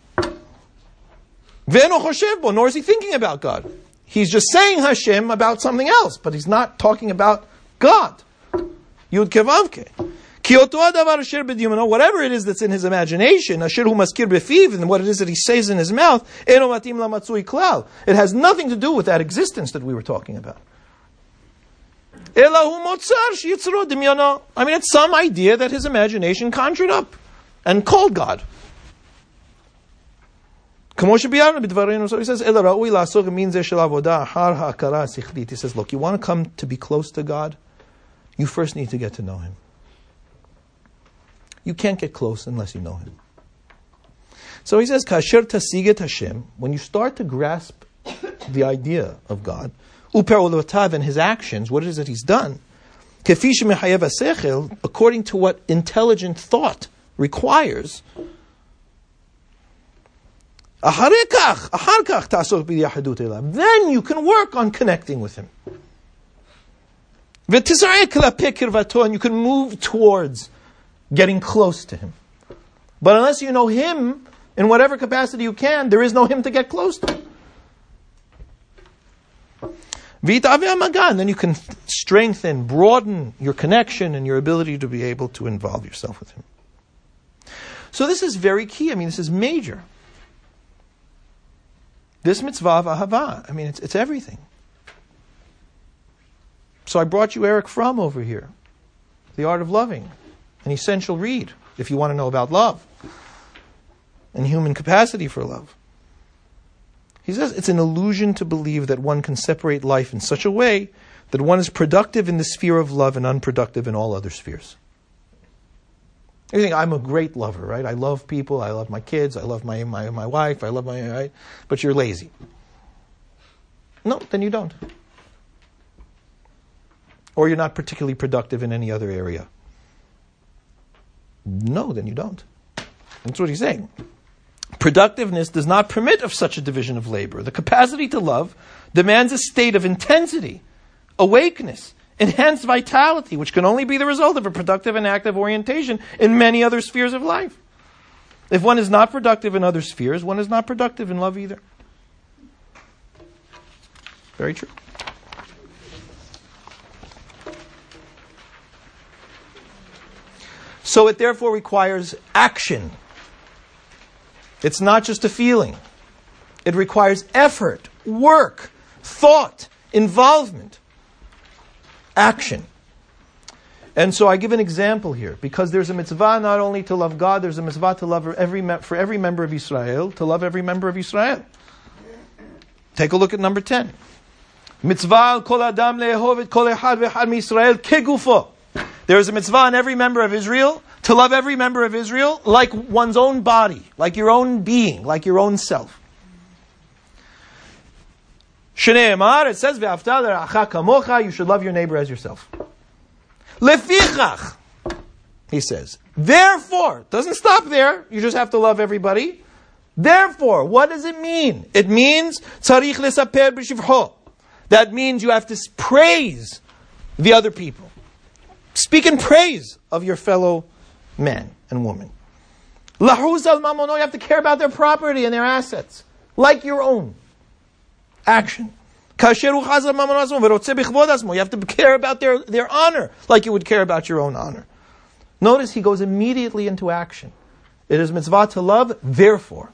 Nor is he thinking about God. He's just saying Hashem about something else, but he's not talking about God. Yud Kevavke. Whatever it is that's in his imagination, and what it is that he says in his mouth, it has nothing to do with that existence that we were talking about. I mean, it's some idea that his imagination conjured up and called God. He says, He says, look, you want to come to be close to God? You first need to get to know Him. You can't get close unless you know Him. So he says, Kasher tasiget Hashem, when you start to grasp the idea of God, uper and his actions, what it is that he's done, according to what intelligent thought requires, then you can work on connecting with him. And you can move towards getting close to him. But unless you know him in whatever capacity you can, there is no him to get close to. And then you can strengthen, broaden your connection and your ability to be able to involve yourself with him. So this is very key. I mean, this is major. This mitzvah of ahava, I mean, it's, it's everything. So I brought you Erich Fromm over here, The Art of Loving, an essential read if you want to know about love and human capacity for love. He says it's an illusion to believe that one can separate life in such a way that one is productive in the sphere of love and unproductive in all other spheres. You think I'm a great lover, right? I love people, I love my kids, I love my, my, my wife, I love my, right? But you're lazy. No, then you don't. Or you're not particularly productive in any other area. No, then you don't. That's what he's saying. Productiveness does not permit of such a division of labor. The capacity to love demands a state of intensity, awakeness, enhanced vitality, which can only be the result of a productive and active orientation in many other spheres of life. If one is not productive in other spheres, one is not productive in love either. Very true. So it therefore requires action. It's not just a feeling. It requires effort, work, thought, involvement action. And so I give an example here because there's a mitzvah not only to love God, there's a mitzvah to love every for every member of Israel, to love every member of Israel. Take a look at number 10. Mitzvah kol adam le'ehov kol echad ve'echad mi'Israel kegufo. There is a mitzvah on every member of Israel to love every member of Israel like one's own body, like your own being, like your own self. Shneimar, it says, kamocha, you should love your neighbor as yourself. Lefichach, he says. Therefore, doesn't stop there. You just have to love everybody. Therefore, what does it mean? It means tzarich lesaper. That means you have to praise the other people. Speak in praise of your fellow man and woman. Lahuz al mamono, oh, you have to care about their property and their assets, like your own action. You have to care about their, their honor like you would care about your own honor. Notice he goes immediately into action. It is mitzvah to love, therefore.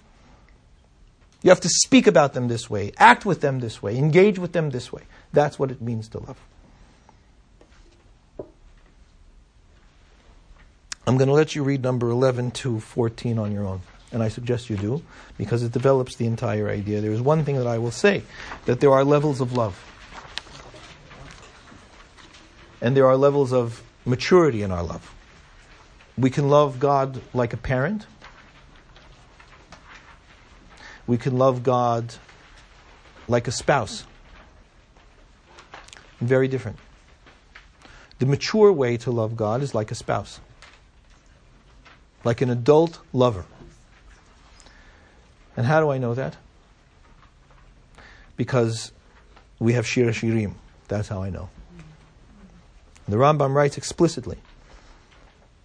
You have to speak about them this way, act with them this way, engage with them this way. That's what it means to love. I'm going to let you read number 11 to 14 on your own and I suggest you do, because it develops the entire idea. There is one thing that I will say that there are levels of love, and there are levels of maturity in our love. We can love God like a parent. We can love God like a spouse. Very different. The mature way to love God is like a spouse, like an adult lover. And how do I know that? Because we have Shir Shirim. That's how I know. The Rambam writes explicitly.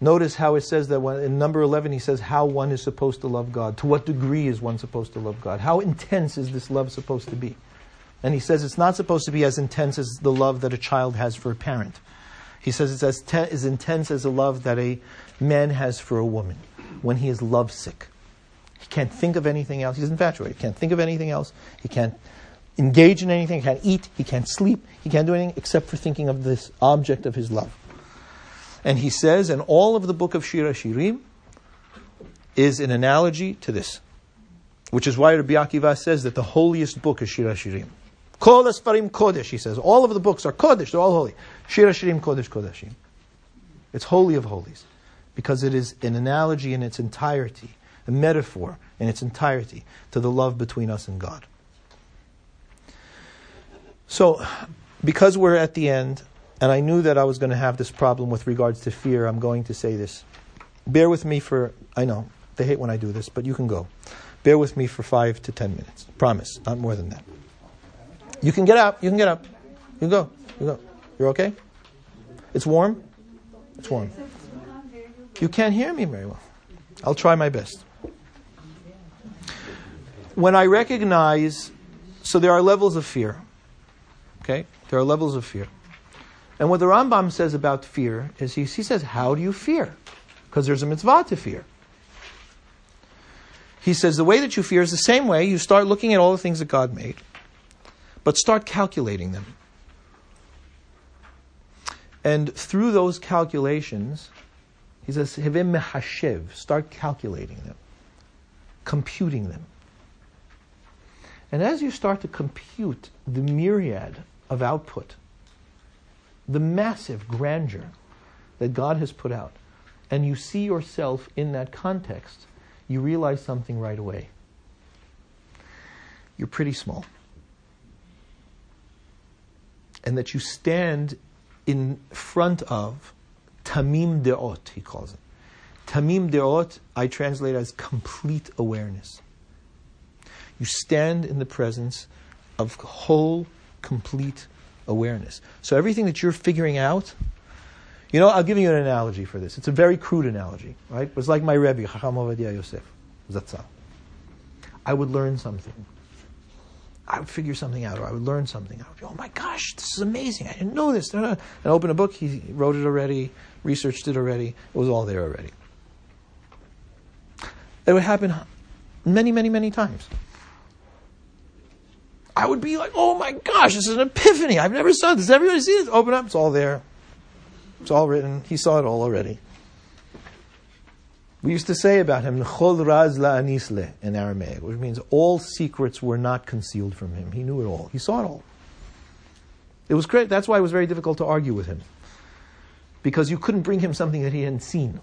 Notice how it says that when, in number 11 he says how one is supposed to love God. To what degree is one supposed to love God? How intense is this love supposed to be? And he says it's not supposed to be as intense as the love that a child has for a parent. He says it's as, te- as intense as a love that a man has for a woman when he is lovesick. He can't think of anything else. He's infatuated. He can't think of anything else. He can't engage in anything. He can't eat. He can't sleep. He can't do anything except for thinking of this object of his love. And he says, and all of the book of Shir HaShirim is an analogy to this, which is why Rabbi Akiva says that the holiest book is Shir HaShirim. Kol Asfarim Kodesh, he says. All of the books are Kodesh, they're all holy. Shir HaShirim Kodesh Kodeshim. It's holy of holies because it is an analogy in its entirety, a metaphor in its entirety to the love between us and God. So, because we're at the end, and I knew that I was going to have this problem with regards to fear, I'm going to say this. Bear with me for, I know, they hate when I do this, but you can go. Bear with me for five to ten minutes. Promise, not more than that. You can get up. You can get up. You go. You go. You're okay? It's warm? It's warm. You can't hear me very well. I'll try my best. When I recognize, so there are levels of fear. Okay? There are levels of fear. And what the Rambam says about fear is he, he says, How do you fear? Because there's a mitzvah to fear. He says the way that you fear is the same way you start looking at all the things that God made, but start calculating them. And through those calculations, he says, Hevim mehashev, start calculating them, computing them. And as you start to compute the myriad of output, the massive grandeur that God has put out, and you see yourself in that context, you realize something right away. You're pretty small. And that you stand in front of Tamim De'ot, he calls it. Tamim De'ot, I translate as complete awareness. You stand in the presence of whole, complete awareness. So everything that you're figuring out, you know, I'll give you an analogy for this. It's a very crude analogy, right? It was like my Rebbe, Chacham Ovadia Yosef, Zatzal. I would learn something. I would figure something out, or I would learn something. I would be, oh my gosh, this is amazing. I didn't know this. And I open a book, he wrote it already, researched it already. It was all there already. It would happen many, many, many times. I would be like, oh my gosh, this is an epiphany. I've never saw this. Everybody see this? Open up, it's all there. It's all written. He saw it all already. We used to say about him, Chol raz la anisle in Aramaic, which means all secrets were not concealed from him. He knew it all. He saw it all. It was great. That's why it was very difficult to argue with him. Because you couldn't bring him something that he hadn't seen.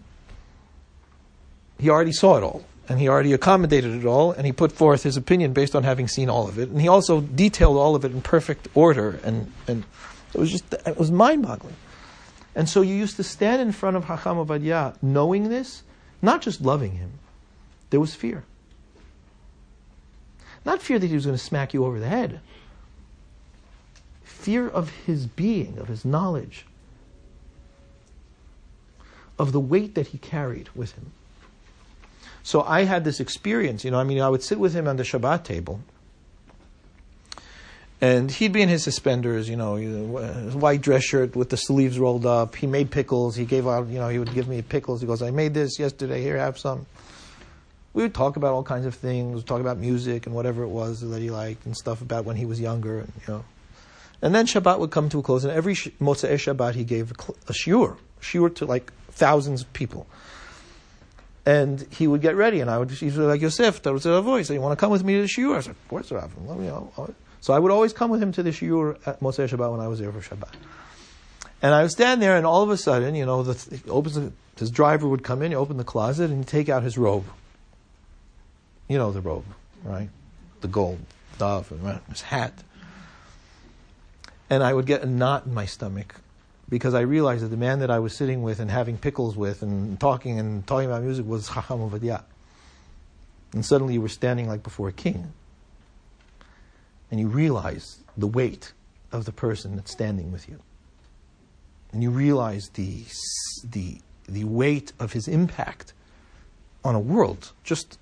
He already saw it all and he already accommodated it all, and he put forth his opinion based on having seen all of it, and he also detailed all of it in perfect order, and, and it was just it was mind-boggling. And so you used to stand in front of Hacham Ovadia knowing this, not just loving him. There was fear. Not fear that he was going to smack you over the head. Fear of his being, of his knowledge, of the weight that he carried with him. So I had this experience, you know, I mean, I would sit with him on the Shabbat table, and he'd be in his suspenders, you know, his uh, white dress shirt with the sleeves rolled up. He made pickles. He gave out, you know, he would give me pickles. He goes, I made this yesterday. Here, have some. We would talk about all kinds of things, talk about music and whatever it was that he liked and stuff about when he was younger, and, you know. And then Shabbat would come to a close, and every Motzei Shabbat he gave a, a shiur, shiur to like thousands of people and he would get ready, and I would he'd be like Yosef, that was a voice. You want to come with me to the shiur? I said, of course, Rav. Let me know. So I would always come with him to the shiur at Motzei Shabbat when I was there for Shabbat. And I would stand there, and all of a sudden, you know, the, opens the, his driver would come in, he open the closet, and he'd take out his robe. You know the robe, right? The gold dove, and his hat. And I would get a knot in my stomach because I realized that the man that I was sitting with and having pickles with and talking and talking about music was Chacham Ovadia. And suddenly you were standing like before a king. And you realize the weight of the person that's standing with you. And you realize the, the, the weight of his impact on a world. Just,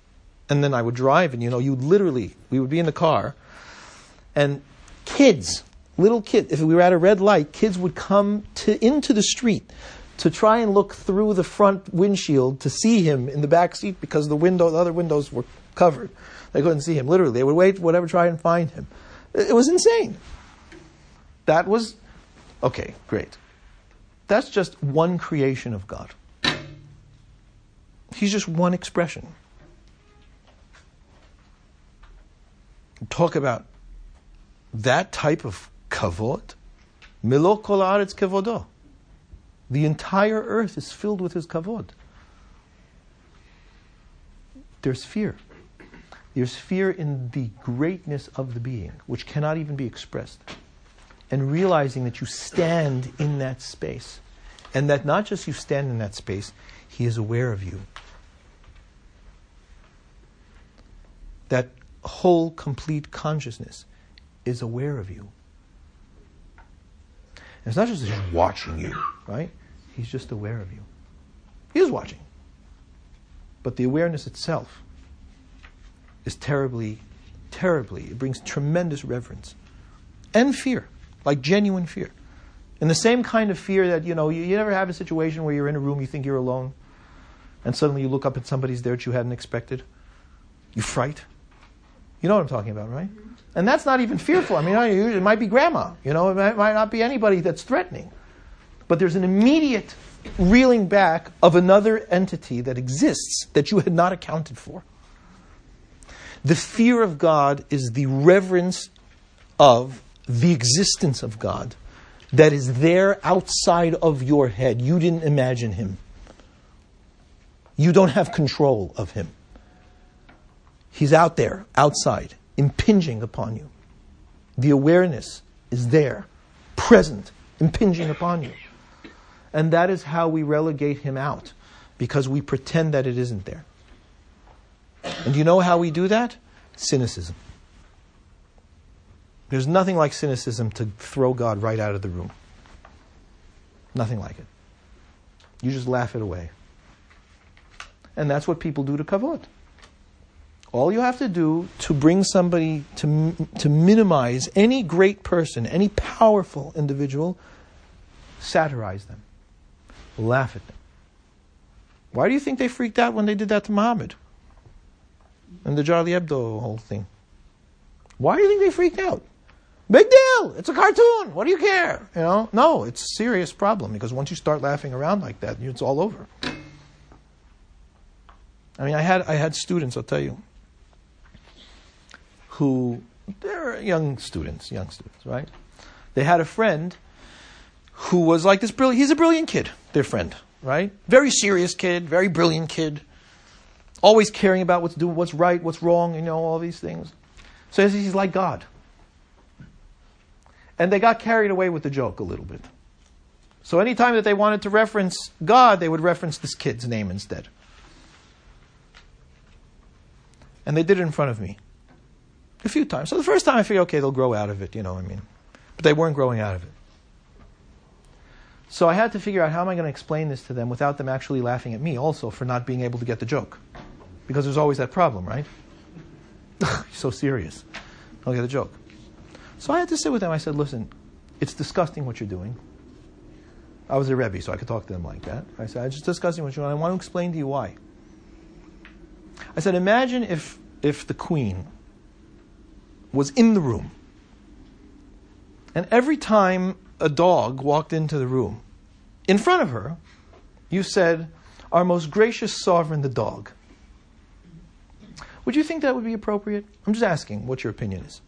and then I would drive and, you know, you literally, we would be in the car and kids little kid, if we were at a red light, kids would come to, into the street to try and look through the front windshield to see him in the back seat because the window, the other windows were covered. They couldn't see him. Literally, they would wait, whatever, try and find him. It was insane. That was okay. Great. That's just one creation of God. He's just one expression. Talk about that type of kavod. Milo kol kavodo. The entire earth is filled with his kavod. There's fear. There's fear in the greatness of the being, which cannot even be expressed. And realizing that you stand in that space. And that not just you stand in that space, he is aware of you. That whole, complete consciousness is aware of you. And it's not just he's watching you, right? He's just aware of you. He is watching. But the awareness itself is terribly, terribly, it brings tremendous reverence and fear, like genuine fear. And the same kind of fear that, you know, you, you never have a situation where you're in a room, you think you're alone, and suddenly you look up and somebody's there that you hadn't expected. You fright. You know what I'm talking about, right? And that's not even fearful. I mean, it might be grandma, you know, it might, might not be anybody that's threatening. But there's an immediate reeling back of another entity that exists that you had not accounted for. The fear of God is the reverence of the existence of God that is there outside of your head. You didn't imagine him. You don't have control of him. He's out there, outside, impinging upon you. The awareness is there, present, impinging upon you. And that is how we relegate him out, because we pretend that it isn't there. And you know how we do that? Cynicism. There's nothing like cynicism to throw God right out of the room. Nothing like it. You just laugh it away. And that's what people do to kavod. All you have to do to bring somebody to, to minimize any great person, any powerful individual, satirize them, laugh at them. Why do you think they freaked out when they did that to Muhammad? And the Charlie Hebdo whole thing. Why do you think they freaked out? Big deal. It's a cartoon. What do you care? You know? No, it's a serious problem because once you start laughing around like that, it's all over. I mean, I had I had students. I'll tell you, who they're young students, young students, right? They had a friend who was like this brilliant. He's a brilliant kid. Their friend, right? Very serious kid, very brilliant kid. Always caring about what's doing, what's right, what's wrong. You know, all these things. So he's like God. And they got carried away with the joke a little bit. So anytime that they wanted to reference God, they would reference this kid's name instead. And they did it in front of me a few times. So the first time I figured, okay, they'll grow out of it, you know, I mean. But they weren't growing out of it. So I had to figure out how am I going to explain this to them without them actually laughing at me also for not being able to get the joke. Because there's always that problem, right? So serious. I'll get the joke. So I had to sit with them. I said, listen, it's disgusting what you're doing. I was a Rebbe, so I could talk to them like that. I said, it's just disgusting what you're doing. I want to explain to you why. I said, imagine if, if the queen was in the room. And every time a dog walked into the room, in front of her, you said, Our most gracious sovereign, the dog. Would you think that would be appropriate? I'm just asking what your opinion is.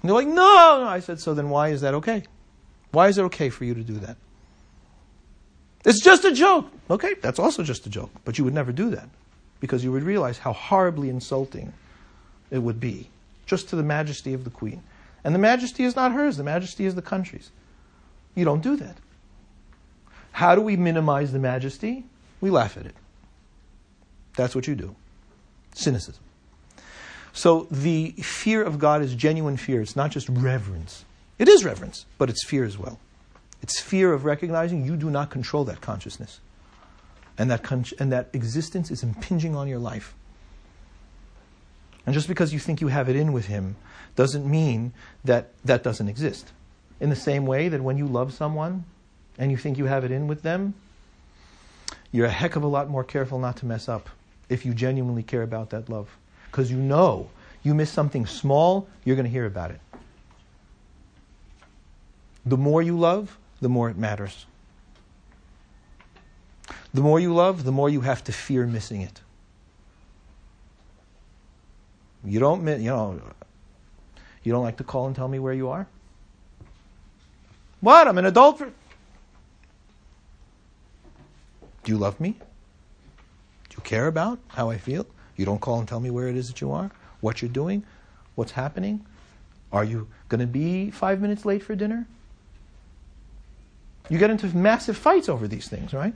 And they're like, no, no. I said, so then why is that okay? Why is it okay for you to do that? It's just a joke. Okay, that's also just a joke. But you would never do that because you would realize how horribly insulting it would be just to the majesty of the queen. And the majesty is not hers, the majesty is the country's. You don't do that. How do we minimize the majesty? We laugh at it. That's what you do. Cynicism. So the fear of God is genuine fear. It's not just reverence. It is reverence, but it's fear as well. It's fear of recognizing you do not control that consciousness. And that, con- and that existence is impinging on your life. And just because you think you have it in with him doesn't mean that that doesn't exist. In the same way that when you love someone and you think you have it in with them, you're a heck of a lot more careful not to mess up if you genuinely care about that love. Because you know you miss something small, you're going to hear about it. The more you love, the more it matters. The more you love, the more you have to fear missing it. You don't, you know, you don't like to call and tell me where you are? What? I'm an adult. Do you love me? Do you care about how I feel? You don't call and tell me where it is that you are, what you're doing, what's happening. Are you going to be five minutes late for dinner? You get into massive fights over these things, right?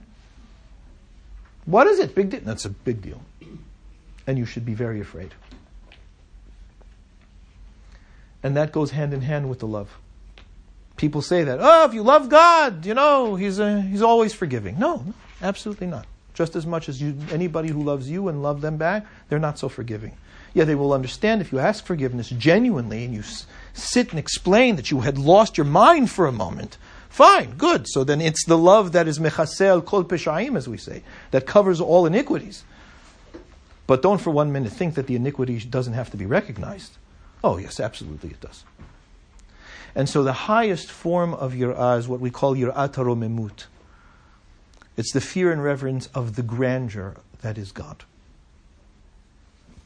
What is it? Big deal. That's a big deal. And you should be very afraid. And that goes hand in hand with the love. People say that, oh, if you love God, you know, He's, a, he's always forgiving. No, absolutely not. Just as much as you, anybody who loves you and love them back, they're not so forgiving. Yeah, they will understand if you ask forgiveness genuinely and you s- sit and explain that you had lost your mind for a moment. Fine, good. So then it's the love that is mechasel kol peshaim, as we say, that covers all iniquities. But don't for one minute think that the iniquity doesn't have to be recognized. Oh, yes, absolutely it does. And so the highest form of yir'ah uh, is what we call yir'at haromemut. It's the fear and reverence of the grandeur that is God.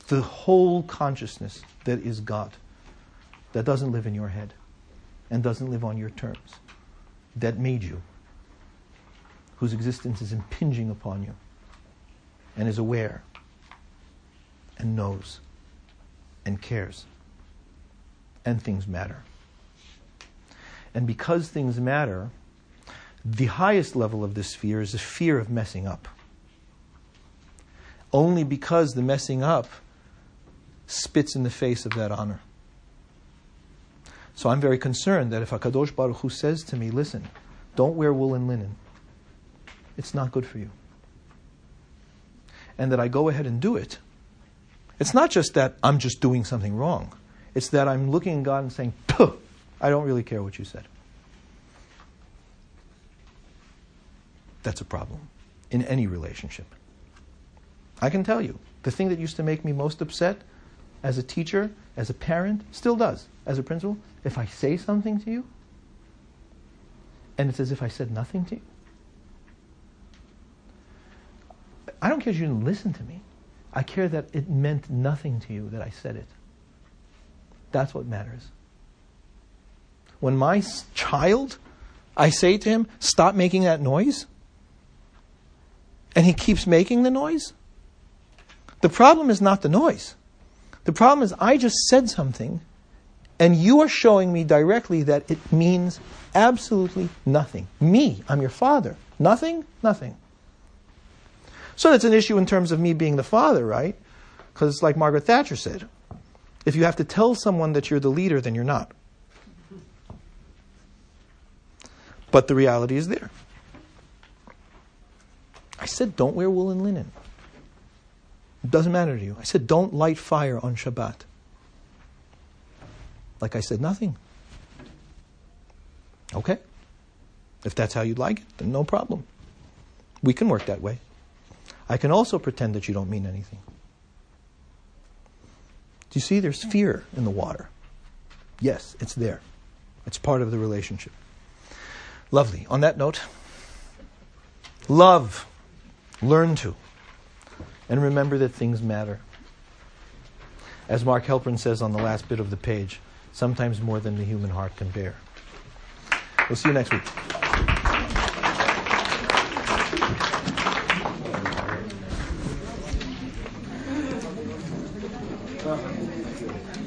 The whole consciousness that is God, that doesn't live in your head and doesn't live on your terms, that made you, whose existence is impinging upon you and is aware and knows and cares and things matter. And because things matter, the highest level of this fear is a fear of messing up. Only because the messing up spits in the face of that honor. So I'm very concerned that if HaKadosh Baruch Hu says to me, listen, don't wear wool and linen, it's not good for you. And that I go ahead and do it, it's not just that I'm just doing something wrong. It's that I'm looking at God and saying, I don't really care what you said. That's a problem in any relationship. I can tell you, the thing that used to make me most upset as a teacher, as a parent, still does, as a principal, if I say something to you, and it's as if I said nothing to you. I don't care if you didn't listen to me. I care that it meant nothing to you that I said it. That's what matters. When my child, I say to him, stop making that noise, and he keeps making the noise, the problem is not the noise. The problem is I just said something, and you are showing me directly that it means absolutely nothing. Me, I'm your father. Nothing? Nothing. So that's an issue in terms of me being the father, right? Because, like Margaret Thatcher said, if you have to tell someone that you're the leader, then you're not. But the reality is there. I said, don't wear wool and linen. It doesn't matter to you. I said, don't light fire on Shabbat. Like I said, nothing. Okay. If that's how you'd like it, then no problem. We can work that way. I can also pretend that you don't mean anything. Do you see there's fear in the water? Yes, it's there. It's part of the relationship. Lovely. On that note, love. Learn to. And remember that things matter. As Mark Helprin says on the last bit of the page, sometimes more than the human heart can bear. We'll see you next week.